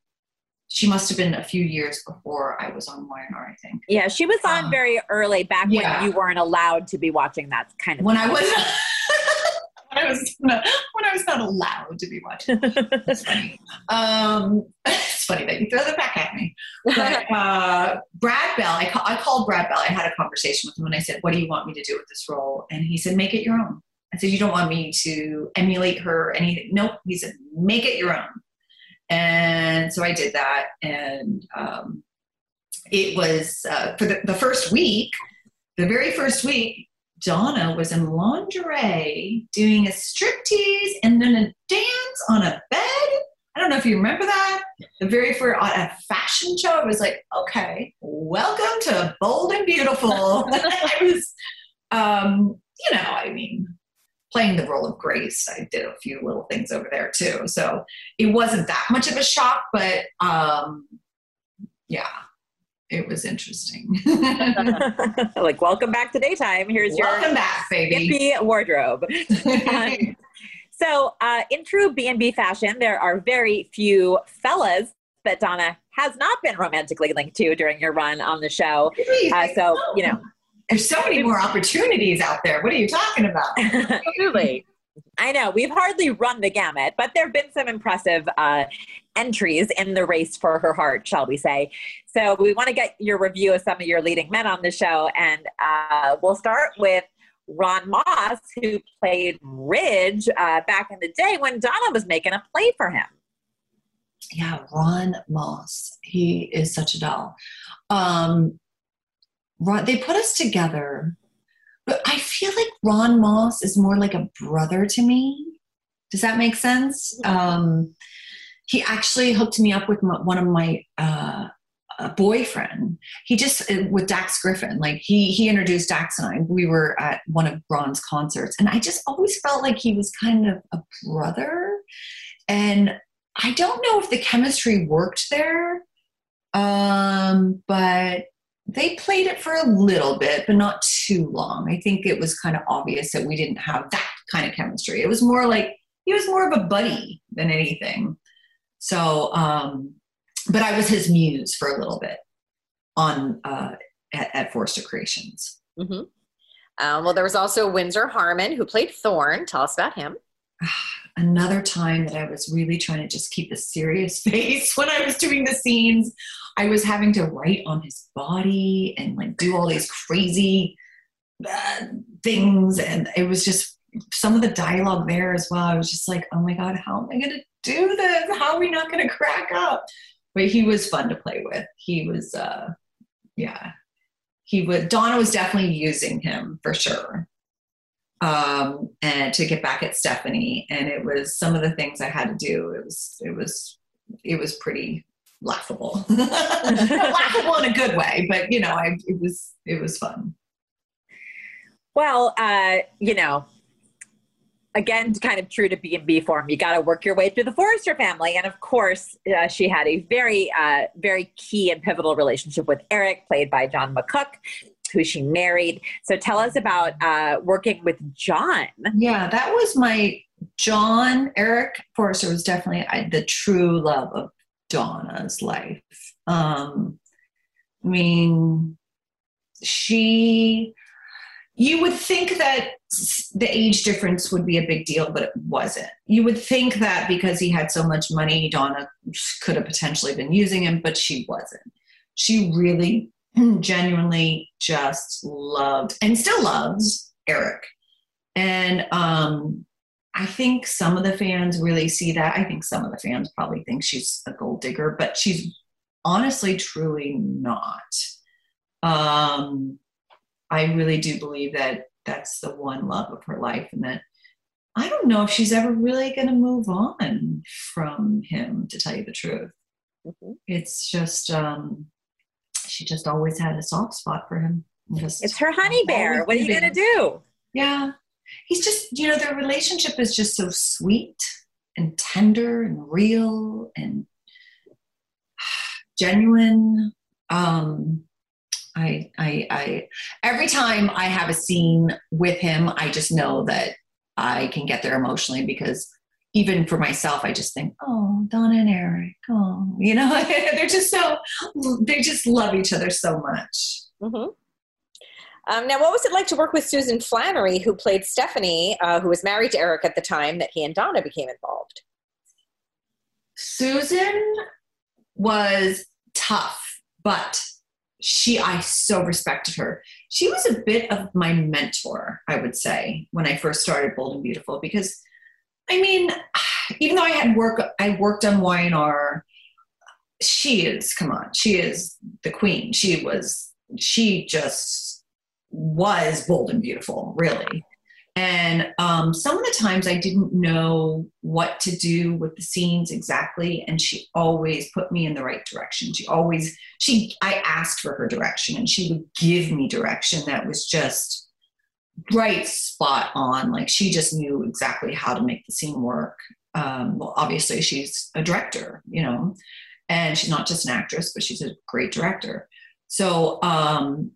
She must have been a few years before I was on YNR, I think.
Yeah, she was on
Um,
very early, back
yeah.
when you weren't allowed to be watching that kind of.
When I was when I was not, when I was not allowed to be watching. That's funny. Um, it's funny that you throw that back at me. But uh, Brad Bell, I, ca- I called Brad Bell. I had a conversation with him and I said, What do you want me to do with this role? And he said, Make it your own. I said, You don't want me to emulate her? And he, nope. He said, Make it your own. And so I did that. And um, it was uh, for the, the first week, the very first week, Donna was in lingerie doing a striptease and then a dance on a bed. I don't know if you remember that. The very first a fashion show, I was like, okay, welcome to Bold and Beautiful. I was, um, you know, I mean, playing the role of Grace, I did a few little things over there too. So it wasn't that much of a shock, but um, yeah, it was interesting.
like, welcome back to daytime. Here's
welcome
your
back, baby.
hippie wardrobe. Um, so, uh, in true B&B fashion, there are very few fellas that Donna has not been romantically linked to during your run on the show. Uh, so, you know,
there's so many more opportunities out there. What are you talking about?
Absolutely. I know we've hardly run the gamut, but there have been some impressive uh, entries in the race for her heart, shall we say. So we want to get your review of some of your leading men on the show, and uh, we'll start with Ron Moss, who played Ridge uh, back in the day when Donna was making a play for him.
Yeah, Ron Moss. He is such a doll. Um, Ron, they put us together, but I feel like Ron Moss is more like a brother to me. Does that make sense? Um, he actually hooked me up with my, one of my uh, boyfriend. He just uh, with Dax Griffin, like he he introduced Dax and I. We were at one of Ron's concerts, and I just always felt like he was kind of a brother. And I don't know if the chemistry worked there, um, but they played it for a little bit, but not too long. I think it was kind of obvious that we didn't have that kind of chemistry. It was more like he was more of a buddy than anything. So, um, but I was his muse for a little bit on uh, at, at Creations.
Mm-hmm. Um, well, there was also Windsor Harmon who played Thorne. Tell us about him.
Another time that I was really trying to just keep a serious face when I was doing the scenes. I was having to write on his body and like do all these crazy uh, things, and it was just some of the dialogue there as well. I was just like, oh my god, how am I going to do this? How are we not going to crack up? But he was fun to play with. He was, uh, yeah, he would. Donna was definitely using him for sure um, and to get back at Stephanie. And it was some of the things I had to do. It was it was it was pretty laughable, laughable in a good way. But you know, I, it was it was fun.
Well, uh, you know, again, kind of true to B and B form, you got to work your way through the Forrester family, and of course, uh, she had a very, uh, very key and pivotal relationship with Eric, played by John McCook who she married. So tell us about uh, working with John.
Yeah, that was my John. Eric Forrester was definitely I, the true love of Donna's life. Um, I mean, she. You would think that the age difference would be a big deal, but it wasn't. You would think that because he had so much money, Donna could have potentially been using him, but she wasn't. She really genuinely just loved and still loves Eric. And um, I think some of the fans really see that. I think some of the fans probably think she's a gold digger, but she's honestly, truly not. Um, I really do believe that that's the one love of her life, and that I don't know if she's ever really going to move on from him, to tell you the truth. Mm-hmm. It's just, um, she just always had a soft spot for him.
Just it's her honey bear. What are you going to do?
Yeah. He's just, you know, their relationship is just so sweet and tender and real and genuine. Um, I, I, I, every time I have a scene with him, I just know that I can get there emotionally because even for myself, I just think, oh, Donna and Eric, oh, you know, they're just so, they just love each other so much.
Mm-hmm. Um, now, what was it like to work with Susan Flannery, who played Stephanie, uh, who was married to Eric at the time that he and Donna became involved?
Susan was tough, but she, I so respected her. She was a bit of my mentor, I would say, when I first started Bold and Beautiful, because I mean, even though I had work, I worked on Y&R. She is, come on, she is the queen. She was, she just was bold and beautiful, really. And um, some of the times I didn't know what to do with the scenes exactly, and she always put me in the right direction. She always, she, I asked for her direction, and she would give me direction that was just right spot on. Like she just knew exactly how to make the scene work. Um, well, obviously she's a director, you know, and she's not just an actress, but she's a great director. So um,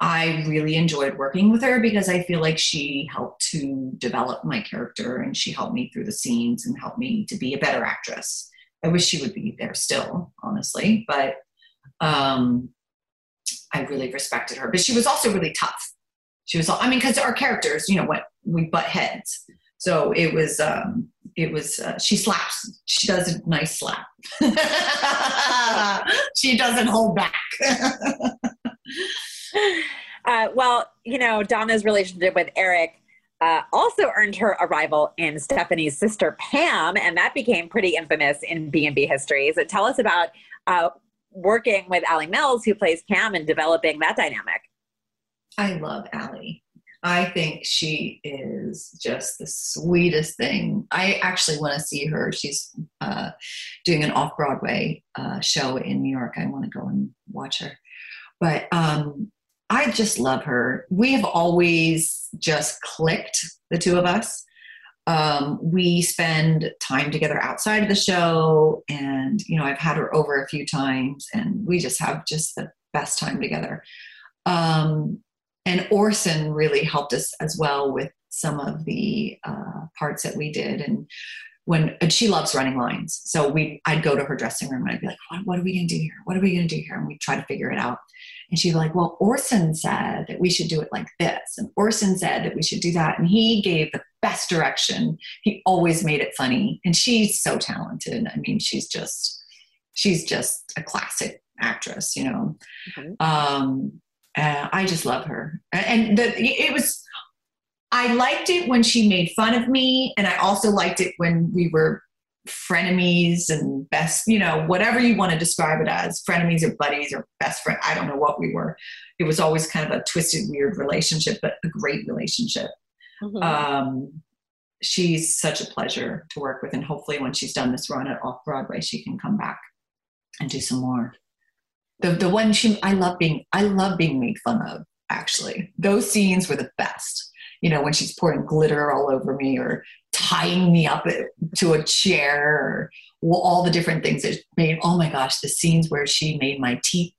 I really enjoyed working with her because I feel like she helped to develop my character and she helped me through the scenes and helped me to be a better actress. I wish she would be there still, honestly, but um, I really respected her. But she was also really tough. She was, I mean, because our characters, you know, what we butt heads. So it was, um, it was, uh, she slaps. She does a nice slap. she doesn't hold back.
uh, well, you know, Donna's relationship with Eric uh, also earned her a rival in Stephanie's sister Pam, and that became pretty infamous in B&B history. So tell us about uh, working with Alley Mills, who plays Pam, and developing that dynamic.
I love Alley. I think she is just the sweetest thing. I actually want to see her. She's uh, doing an off Broadway uh, show in New York. I want to go and watch her. But um, I just love her. We have always just clicked, the two of us. Um, we spend time together outside of the show, and you know, I've had her over a few times, and we just have just the best time together. Um, and Orson really helped us as well with some of the uh, parts that we did, and when and she loves running lines, so we I'd go to her dressing room and I'd be like, what, what are we gonna do here? What are we gonna do here? And we try to figure it out. And she'd be like, Well, Orson said that we should do it like this. And Orson said that we should do that. And he gave the best direction. He always made it funny. And she's so talented. I mean, she's just, she's just a classic actress, you know. Mm-hmm. Um, uh, I just love her. And the, it was, I liked it when she made fun of me. And I also liked it when we were frenemies and best, you know, whatever you want to describe it as frenemies or buddies or best friend. I don't know what we were. It was always kind of a twisted, weird relationship, but a great relationship. Mm-hmm. Um, she's such a pleasure to work with. And hopefully, when she's done this run at Off Broadway, she can come back and do some more. The, the one she, I love being, I love being made fun of, actually. Those scenes were the best you know, when she's pouring glitter all over me or tying me up to a chair or all the different things that made, oh my gosh, the scenes where she made my teeth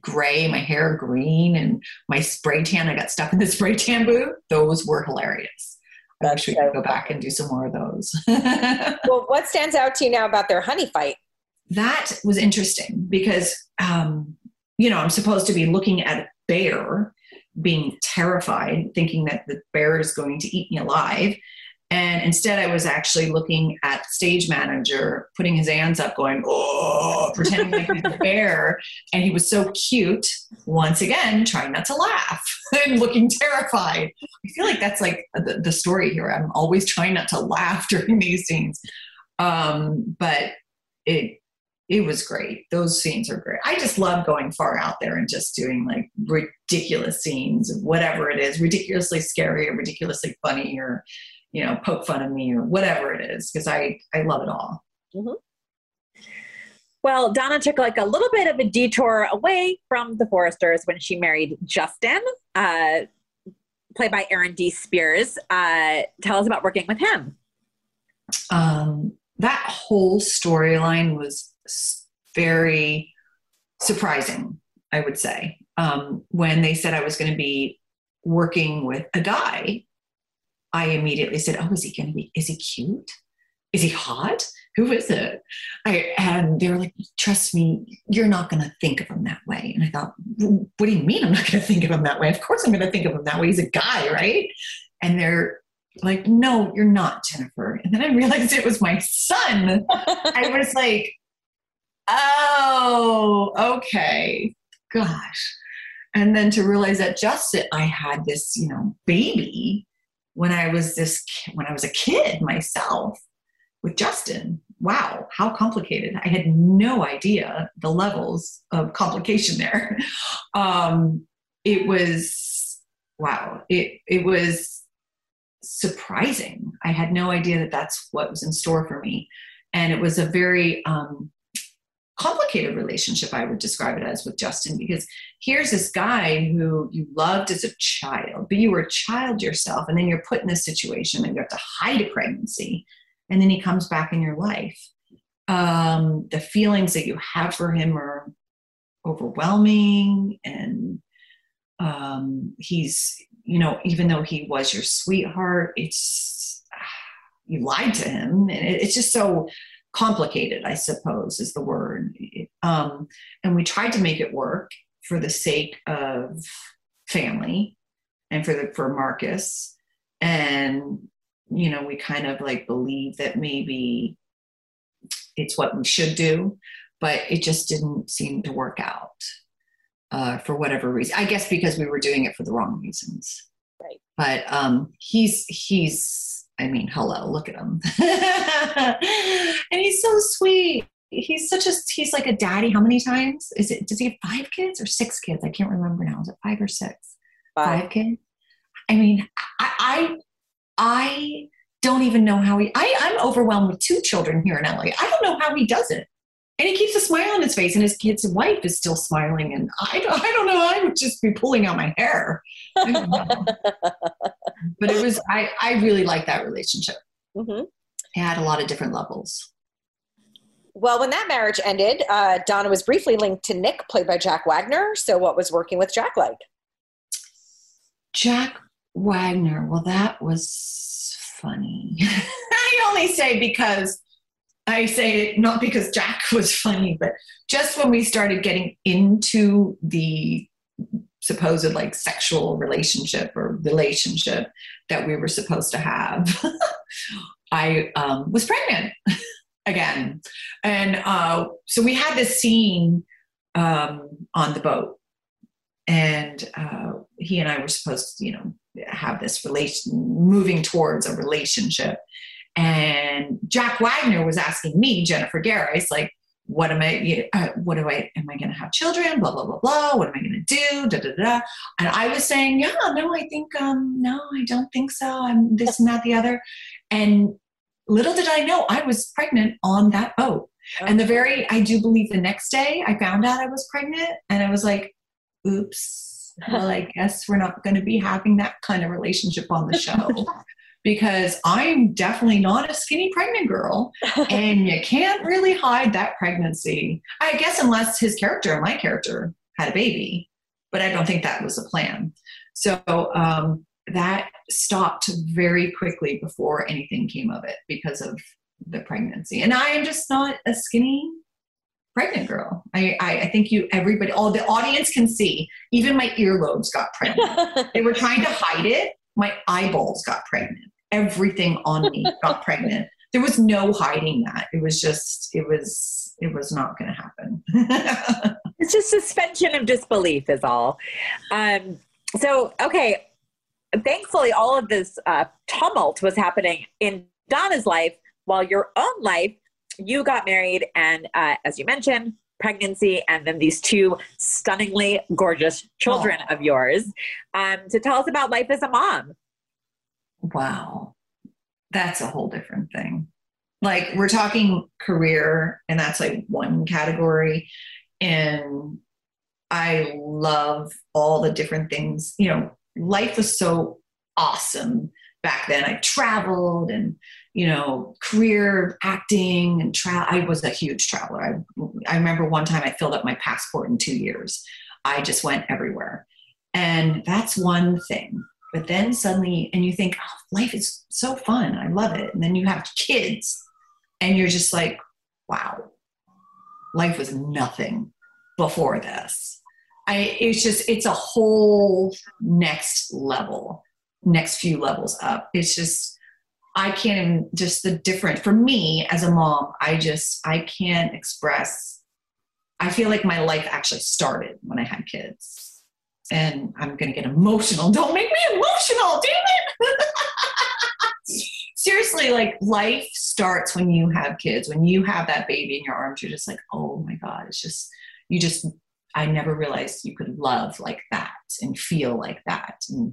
gray, my hair green, and my spray tan, I got stuck in the spray tan booth. Those were hilarious. I actually so go back and do some more of those.
well, what stands out to you now about their honey fight?
That was interesting because, um, you know, I'm supposed to be looking at a bear being terrified, thinking that the bear is going to eat me alive. And instead, I was actually looking at stage manager putting his hands up, going, oh, pretending like he's a bear. And he was so cute, once again, trying not to laugh and looking terrified. I feel like that's like the, the story here. I'm always trying not to laugh during these scenes. Um, but it it was great. Those scenes are great. I just love going far out there and just doing like ridiculous scenes of whatever it is, ridiculously scary or ridiculously funny or, you know, poke fun of me or whatever it is, because I, I love it all. Mm-hmm.
Well, Donna took like a little bit of a detour away from the Forresters when she married Justin, uh, played by Aaron D. Spears. Uh, tell us about working with him.
Um, that whole storyline was very surprising, I would say. Um, when they said I was going to be working with a guy, I immediately said, "Oh, is he going to be? Is he cute? Is he hot? Who is it?" I, and they were like, "Trust me, you're not going to think of him that way." And I thought, "What do you mean I'm not going to think of him that way? Of course I'm going to think of him that way. He's a guy, right?" And they're like, "No, you're not, Jennifer." And then I realized it was my son. I was like, oh, okay, gosh. And then to realize that just that I had this, you know, baby when I was this when I was a kid myself with Justin. Wow, how complicated! I had no idea the levels of complication there. Um, it was wow. It it was surprising. I had no idea that that's what was in store for me, and it was a very um, complicated relationship i would describe it as with justin because here's this guy who you loved as a child but you were a child yourself and then you're put in this situation and you have to hide a pregnancy and then he comes back in your life. Um, the feelings that you have for him are overwhelming and um, he's you know even though he was your sweetheart it's you lied to him and it, it's just so complicated i suppose is the word um, and we tried to make it work for the sake of family and for the for marcus and you know we kind of like believe that maybe it's what we should do but it just didn't seem to work out uh, for whatever reason. I guess because we were doing it for the wrong reasons.
Right.
But um, he's he's. I mean, hello, look at him, and he's so sweet. He's such a he's like a daddy. How many times is it? Does he have five kids or six kids? I can't remember now. Is it five or six?
Five,
five kids. I mean, I, I I don't even know how he. I I'm overwhelmed with two children here in LA. I don't know how he does it and he keeps a smile on his face and his kid's wife is still smiling and i don't, I don't know i would just be pulling out my hair but it was i i really liked that relationship
Mm-hmm.
it had a lot of different levels
Well, when that marriage ended, uh, Donna was briefly linked to Nick, played by Jack Wagner. So, what was working with Jack like?
jack wagner well that was funny i only say because I say it not because Jack was funny, but just when we started getting into the supposed like sexual relationship or relationship that we were supposed to have, I um, was pregnant again. And uh, so we had this scene um, on the boat, and uh, he and I were supposed to, you know, have this relation, moving towards a relationship. And Jack Wagner was asking me, Jennifer Gareis, like, what am I, you know, uh, what do I, am I going to have children? Blah, blah, blah, blah. What am I going to do? Da, da, da. And I was saying, yeah, no, I think, um, no, I don't think so. I'm this and that, the other. And little did I know I was pregnant on that boat. And the very, I do believe the next day I found out I was pregnant and I was like, oops, well, I guess we're not going to be having that kind of relationship on the show. because I'm definitely not a skinny pregnant girl, and you can't really hide that pregnancy. I guess unless his character and my character had a baby, but I don't think that was the plan. So um, that stopped very quickly before anything came of it because of the pregnancy. And I am just not a skinny pregnant girl. I, I, I think you, everybody, all the audience can see. Even my earlobes got pregnant. they were trying to hide it. My eyeballs got pregnant everything on me got pregnant. There was no hiding that. It was just, it was, it was not going to happen.
It's just suspension of disbelief, is all. Um, so, okay, thankfully, all of this uh, tumult was happening in Donna's life, while your own life, you got married, and uh, as you mentioned, pregnancy, and then these two stunningly gorgeous children
Aw.
of yours. Um, to tell us about life as a mom.
Wow. That's a whole different thing. Like we're talking career, and that's like one category. And I love all the different things. You know, life was so awesome back then. I traveled and, you know, career acting and tra- I was a huge traveler. I, I remember one time I filled up my passport in two years. I just went everywhere. And that's one thing. But then suddenly, and you think, oh, life is so fun. I love it. And then you have kids and you're just like, wow, life was nothing before this. I, it's just, it's a whole next level, next few levels up. It's just, I can't even, just the different, for me as a mom, I just, I can't express, I feel like my life actually started when I had kids. And I'm going to get emotional. Don't make me emotional, damn it. Seriously, like life starts when you have kids. When you have that baby in your arms, you're just like, oh my God, it's just, you just I never realized you could love like that and feel like that. And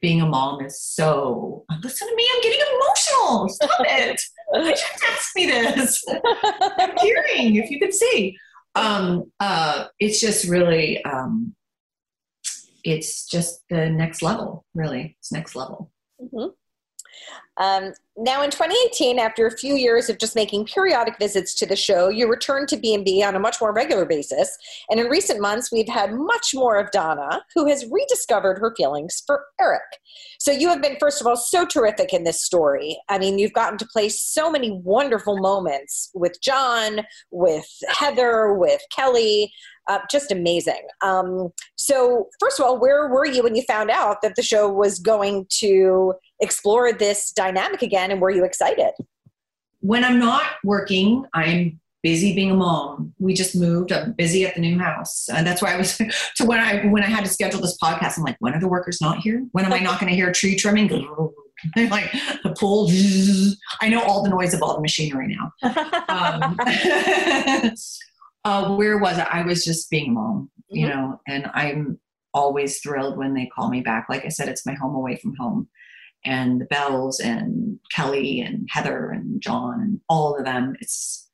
being a mom is so, listen to me, I'm getting emotional. Stop it. Why did you text me this? I'm tearing, if you could see. um, uh, it's just really, um, it's just the next level. Really, it's next level.
Mm-hmm. Um, now, in 2018, after a few years of just making periodic visits to the show, you returned to B&B on a much more regular basis. And in recent months, we've had much more of Donna, who has rediscovered her feelings for Eric. So you have been, first of all, so terrific in this story. I mean, you've gotten to play so many wonderful moments with John, with Heather, with Kelly. Uh, just amazing. Um, so, first of all, where were you when you found out that the show was going to explore this dynamic again, and were you excited?
When I'm not working, I'm busy being a mom. We just moved. I'm busy at the new house, and that's why I was. to when I when I had to schedule this podcast, I'm like, when are the workers not here? When am I not going to hear tree trimming? like the pool. I know all the noise of all the machinery now. Um, uh, where was it? I was just being a mom, mm-hmm. you know, and I'm always thrilled when they call me back. Like I said, it's my home away from home. And the Bells and Kelly and Heather and John and all of them, it's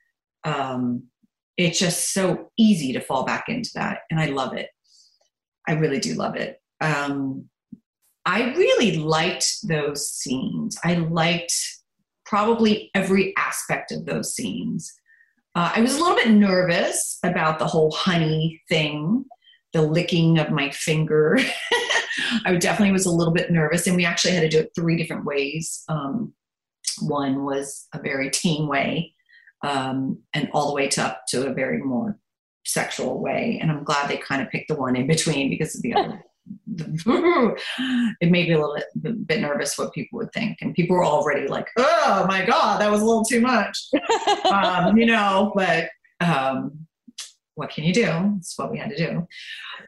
um, it's just so easy to fall back into that. And I love it. I really do love it. Um, I really liked those scenes. I liked probably every aspect of those scenes. Uh, I was a little bit nervous about the whole honey thing, the licking of my finger. I definitely was a little bit nervous, and we actually had to do it three different ways. Um, one was a very teen way, um, and all the way to up to a very more sexual way. And I'm glad they kind of picked the one in between because the other it made me a little bit, bit, nervous what people would think. And people were already like, oh my God, that was a little too much. um, you know, but um, what can you do? It's what we had to do.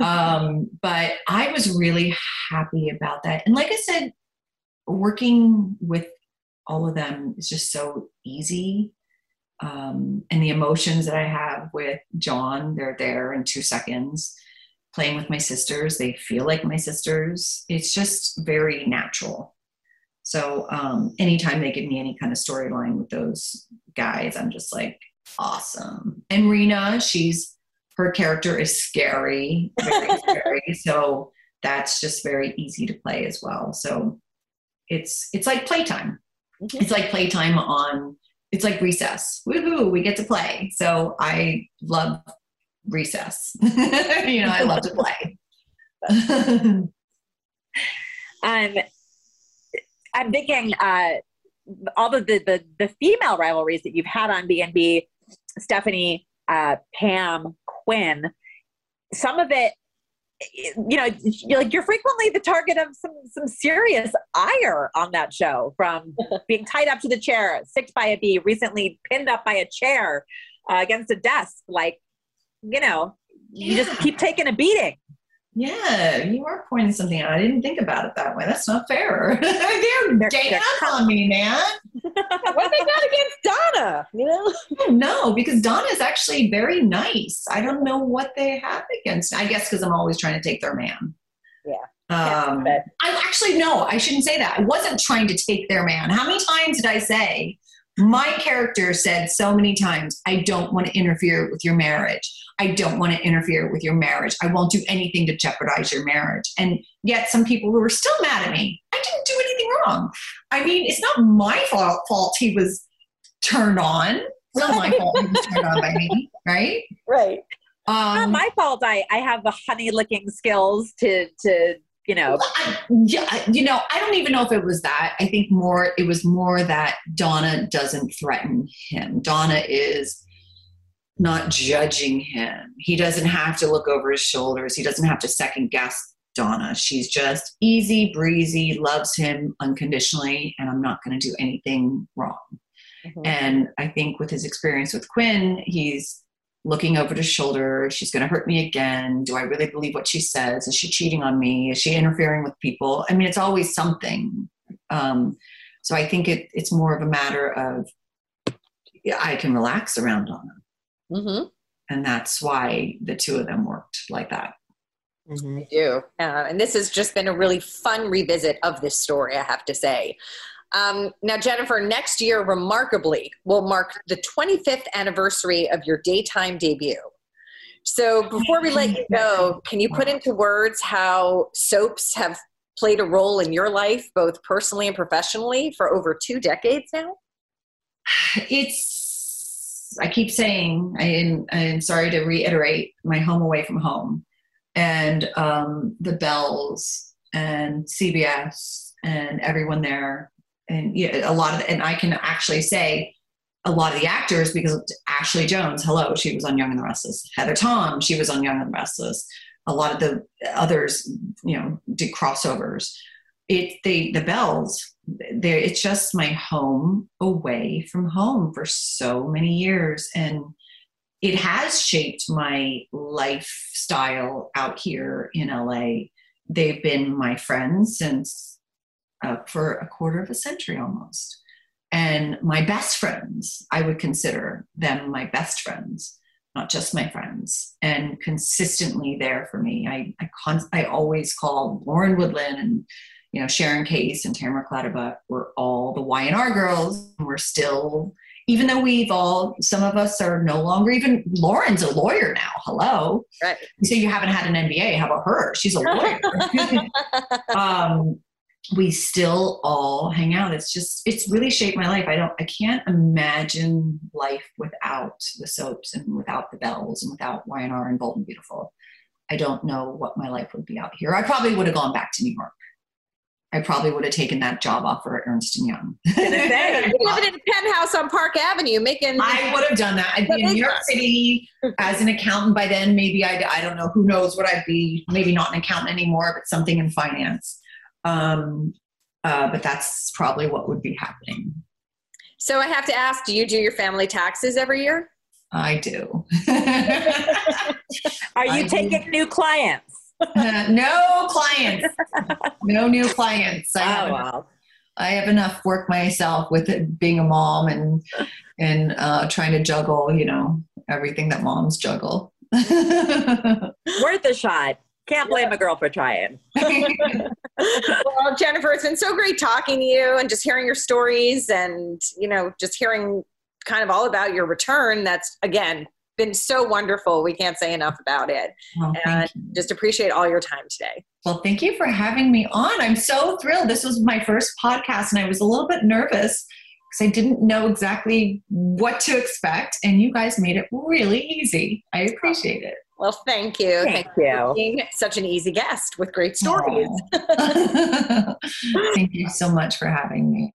Um, but I was really happy about that. And like I said, working with all of them is just so easy. Um, and the emotions that I have with John, they're there in two seconds playing with my sisters. They feel like my sisters. It's just very natural. So um, anytime they give me any kind of storyline with those guys, I'm just like, awesome. And Rena, she's her character is scary, very scary. So that's just very easy to play as well. So it's it's like playtime. Mm-hmm. It's like playtime on it's like recess. Woohoo, we get to play. So I love recess. you know, I love to play.
um, I'm thinking uh, all of the, the, the female rivalries that you've had on B&B, Stephanie, uh, Pam, Quinn, some of it, you know, you're like you're frequently the target of some some serious ire on that show, from being tied up to the chair, sicked by a bee, recently pinned up by a chair uh, against a desk. Like you know, you just keep taking a beating.
Yeah, you are pointing something out. I didn't think about it that way. That's not fair. they're ganging up on me, man.
what they got against Donna? You know?
No, because Donna is actually very nice. I don't know what they have against. I guess because I'm always trying to take their man.
Yeah.
Um, I actually no, I shouldn't say that. I wasn't trying to take their man. How many times did I say my character said so many times, I don't want to interfere with your marriage. I don't want to interfere with your marriage. I won't do anything to jeopardize your marriage. And yet, some people who were still mad at me, I didn't do anything wrong. I mean, it's not my fault, fault he was turned on. It's not my fault he was turned on by me, right?
Right.
Um, not my fault. I, I have the honey licking skills to to you know
I, yeah you know i don't even know if it was that i think more it was more that donna doesn't threaten him donna is not judging him he doesn't have to look over his shoulders he doesn't have to second guess donna she's just easy breezy loves him unconditionally and i'm not going to do anything wrong mm-hmm. and i think with his experience with quinn he's looking over his shoulder. She's going to hurt me again. Do I really believe what she says? Is she cheating on me? Is she interfering with people? I mean, it's always something. Um, so I think it, it's more of a matter of I can relax around on them. Mm-hmm. And that's why the two of them worked like that.
Mm-hmm. I do. Uh, and this has just been a really fun revisit of this story, I have to say. Um, now, Jennifer, next year, remarkably, will mark the 25th anniversary of your daytime debut. So before we let you go, can you put into words how soaps have played a role in your life, both personally and professionally, for over two decades now?
It's, I keep saying, I, I'm sorry to reiterate, my home away from home and um, the bells and CBS and everyone there. And a lot of, and I can actually say a lot of the actors because Ashley Jones, hello, she was on Young and the Restless. Heather Tom, she was on Young and the Restless. A lot of the others, you know, did crossovers. It they the bells. There, it's just my home away from home for so many years, and it has shaped my lifestyle out here in LA. They've been my friends since uh, for a quarter of a century almost and my best friends i would consider them my best friends not just my friends and consistently there for me i i, I always call lauren woodland and you know sharon case and tamara clatterbuck we're all the ynr girls we're still even though we've all some of us are no longer even lauren's a lawyer now hello.
Right.
So you haven't had an mba how about her? She's a lawyer. Um, we still all hang out. It's just it's really shaped my life. I don't i can't imagine life without the soaps and without the bells and without ynr and bold and beautiful. I don't know what my life would be out here. I probably would have gone back to new york I probably would have taken that job offer at Ernst and Young.
living in a penthouse on Park Avenue, making.
I would have done that. I'd be in New York City as an accountant by then. Maybe I'd, I don't know. Who knows what I'd be? Maybe not an accountant anymore, but something in finance. Um, uh, but that's probably what would be happening.
So I have to ask, do you do your family taxes every year?
I do.
Are you I taking do. new clients?
Uh, no clients. no new clients. I,
oh,
have
wow.
enough, I have enough work myself with it, being a mom and and uh, trying to juggle, you know, everything that moms juggle.
Worth a shot. Can't blame yeah. a girl for trying.
well, Jennifer, it's been so great talking to you and just hearing your stories and, you know, just hearing kind of all about your return. That's, again, been so wonderful. We can't say enough about it. Oh, and just appreciate all your time today.
Well, thank you for having me on. I'm so thrilled. This was my first podcast and I was a little bit nervous because I didn't know exactly what to expect. And you guys made it really easy. I appreciate it.
Well, thank you.
Thank, thank you.
being such an easy guest with great stories.
thank you so much for having me.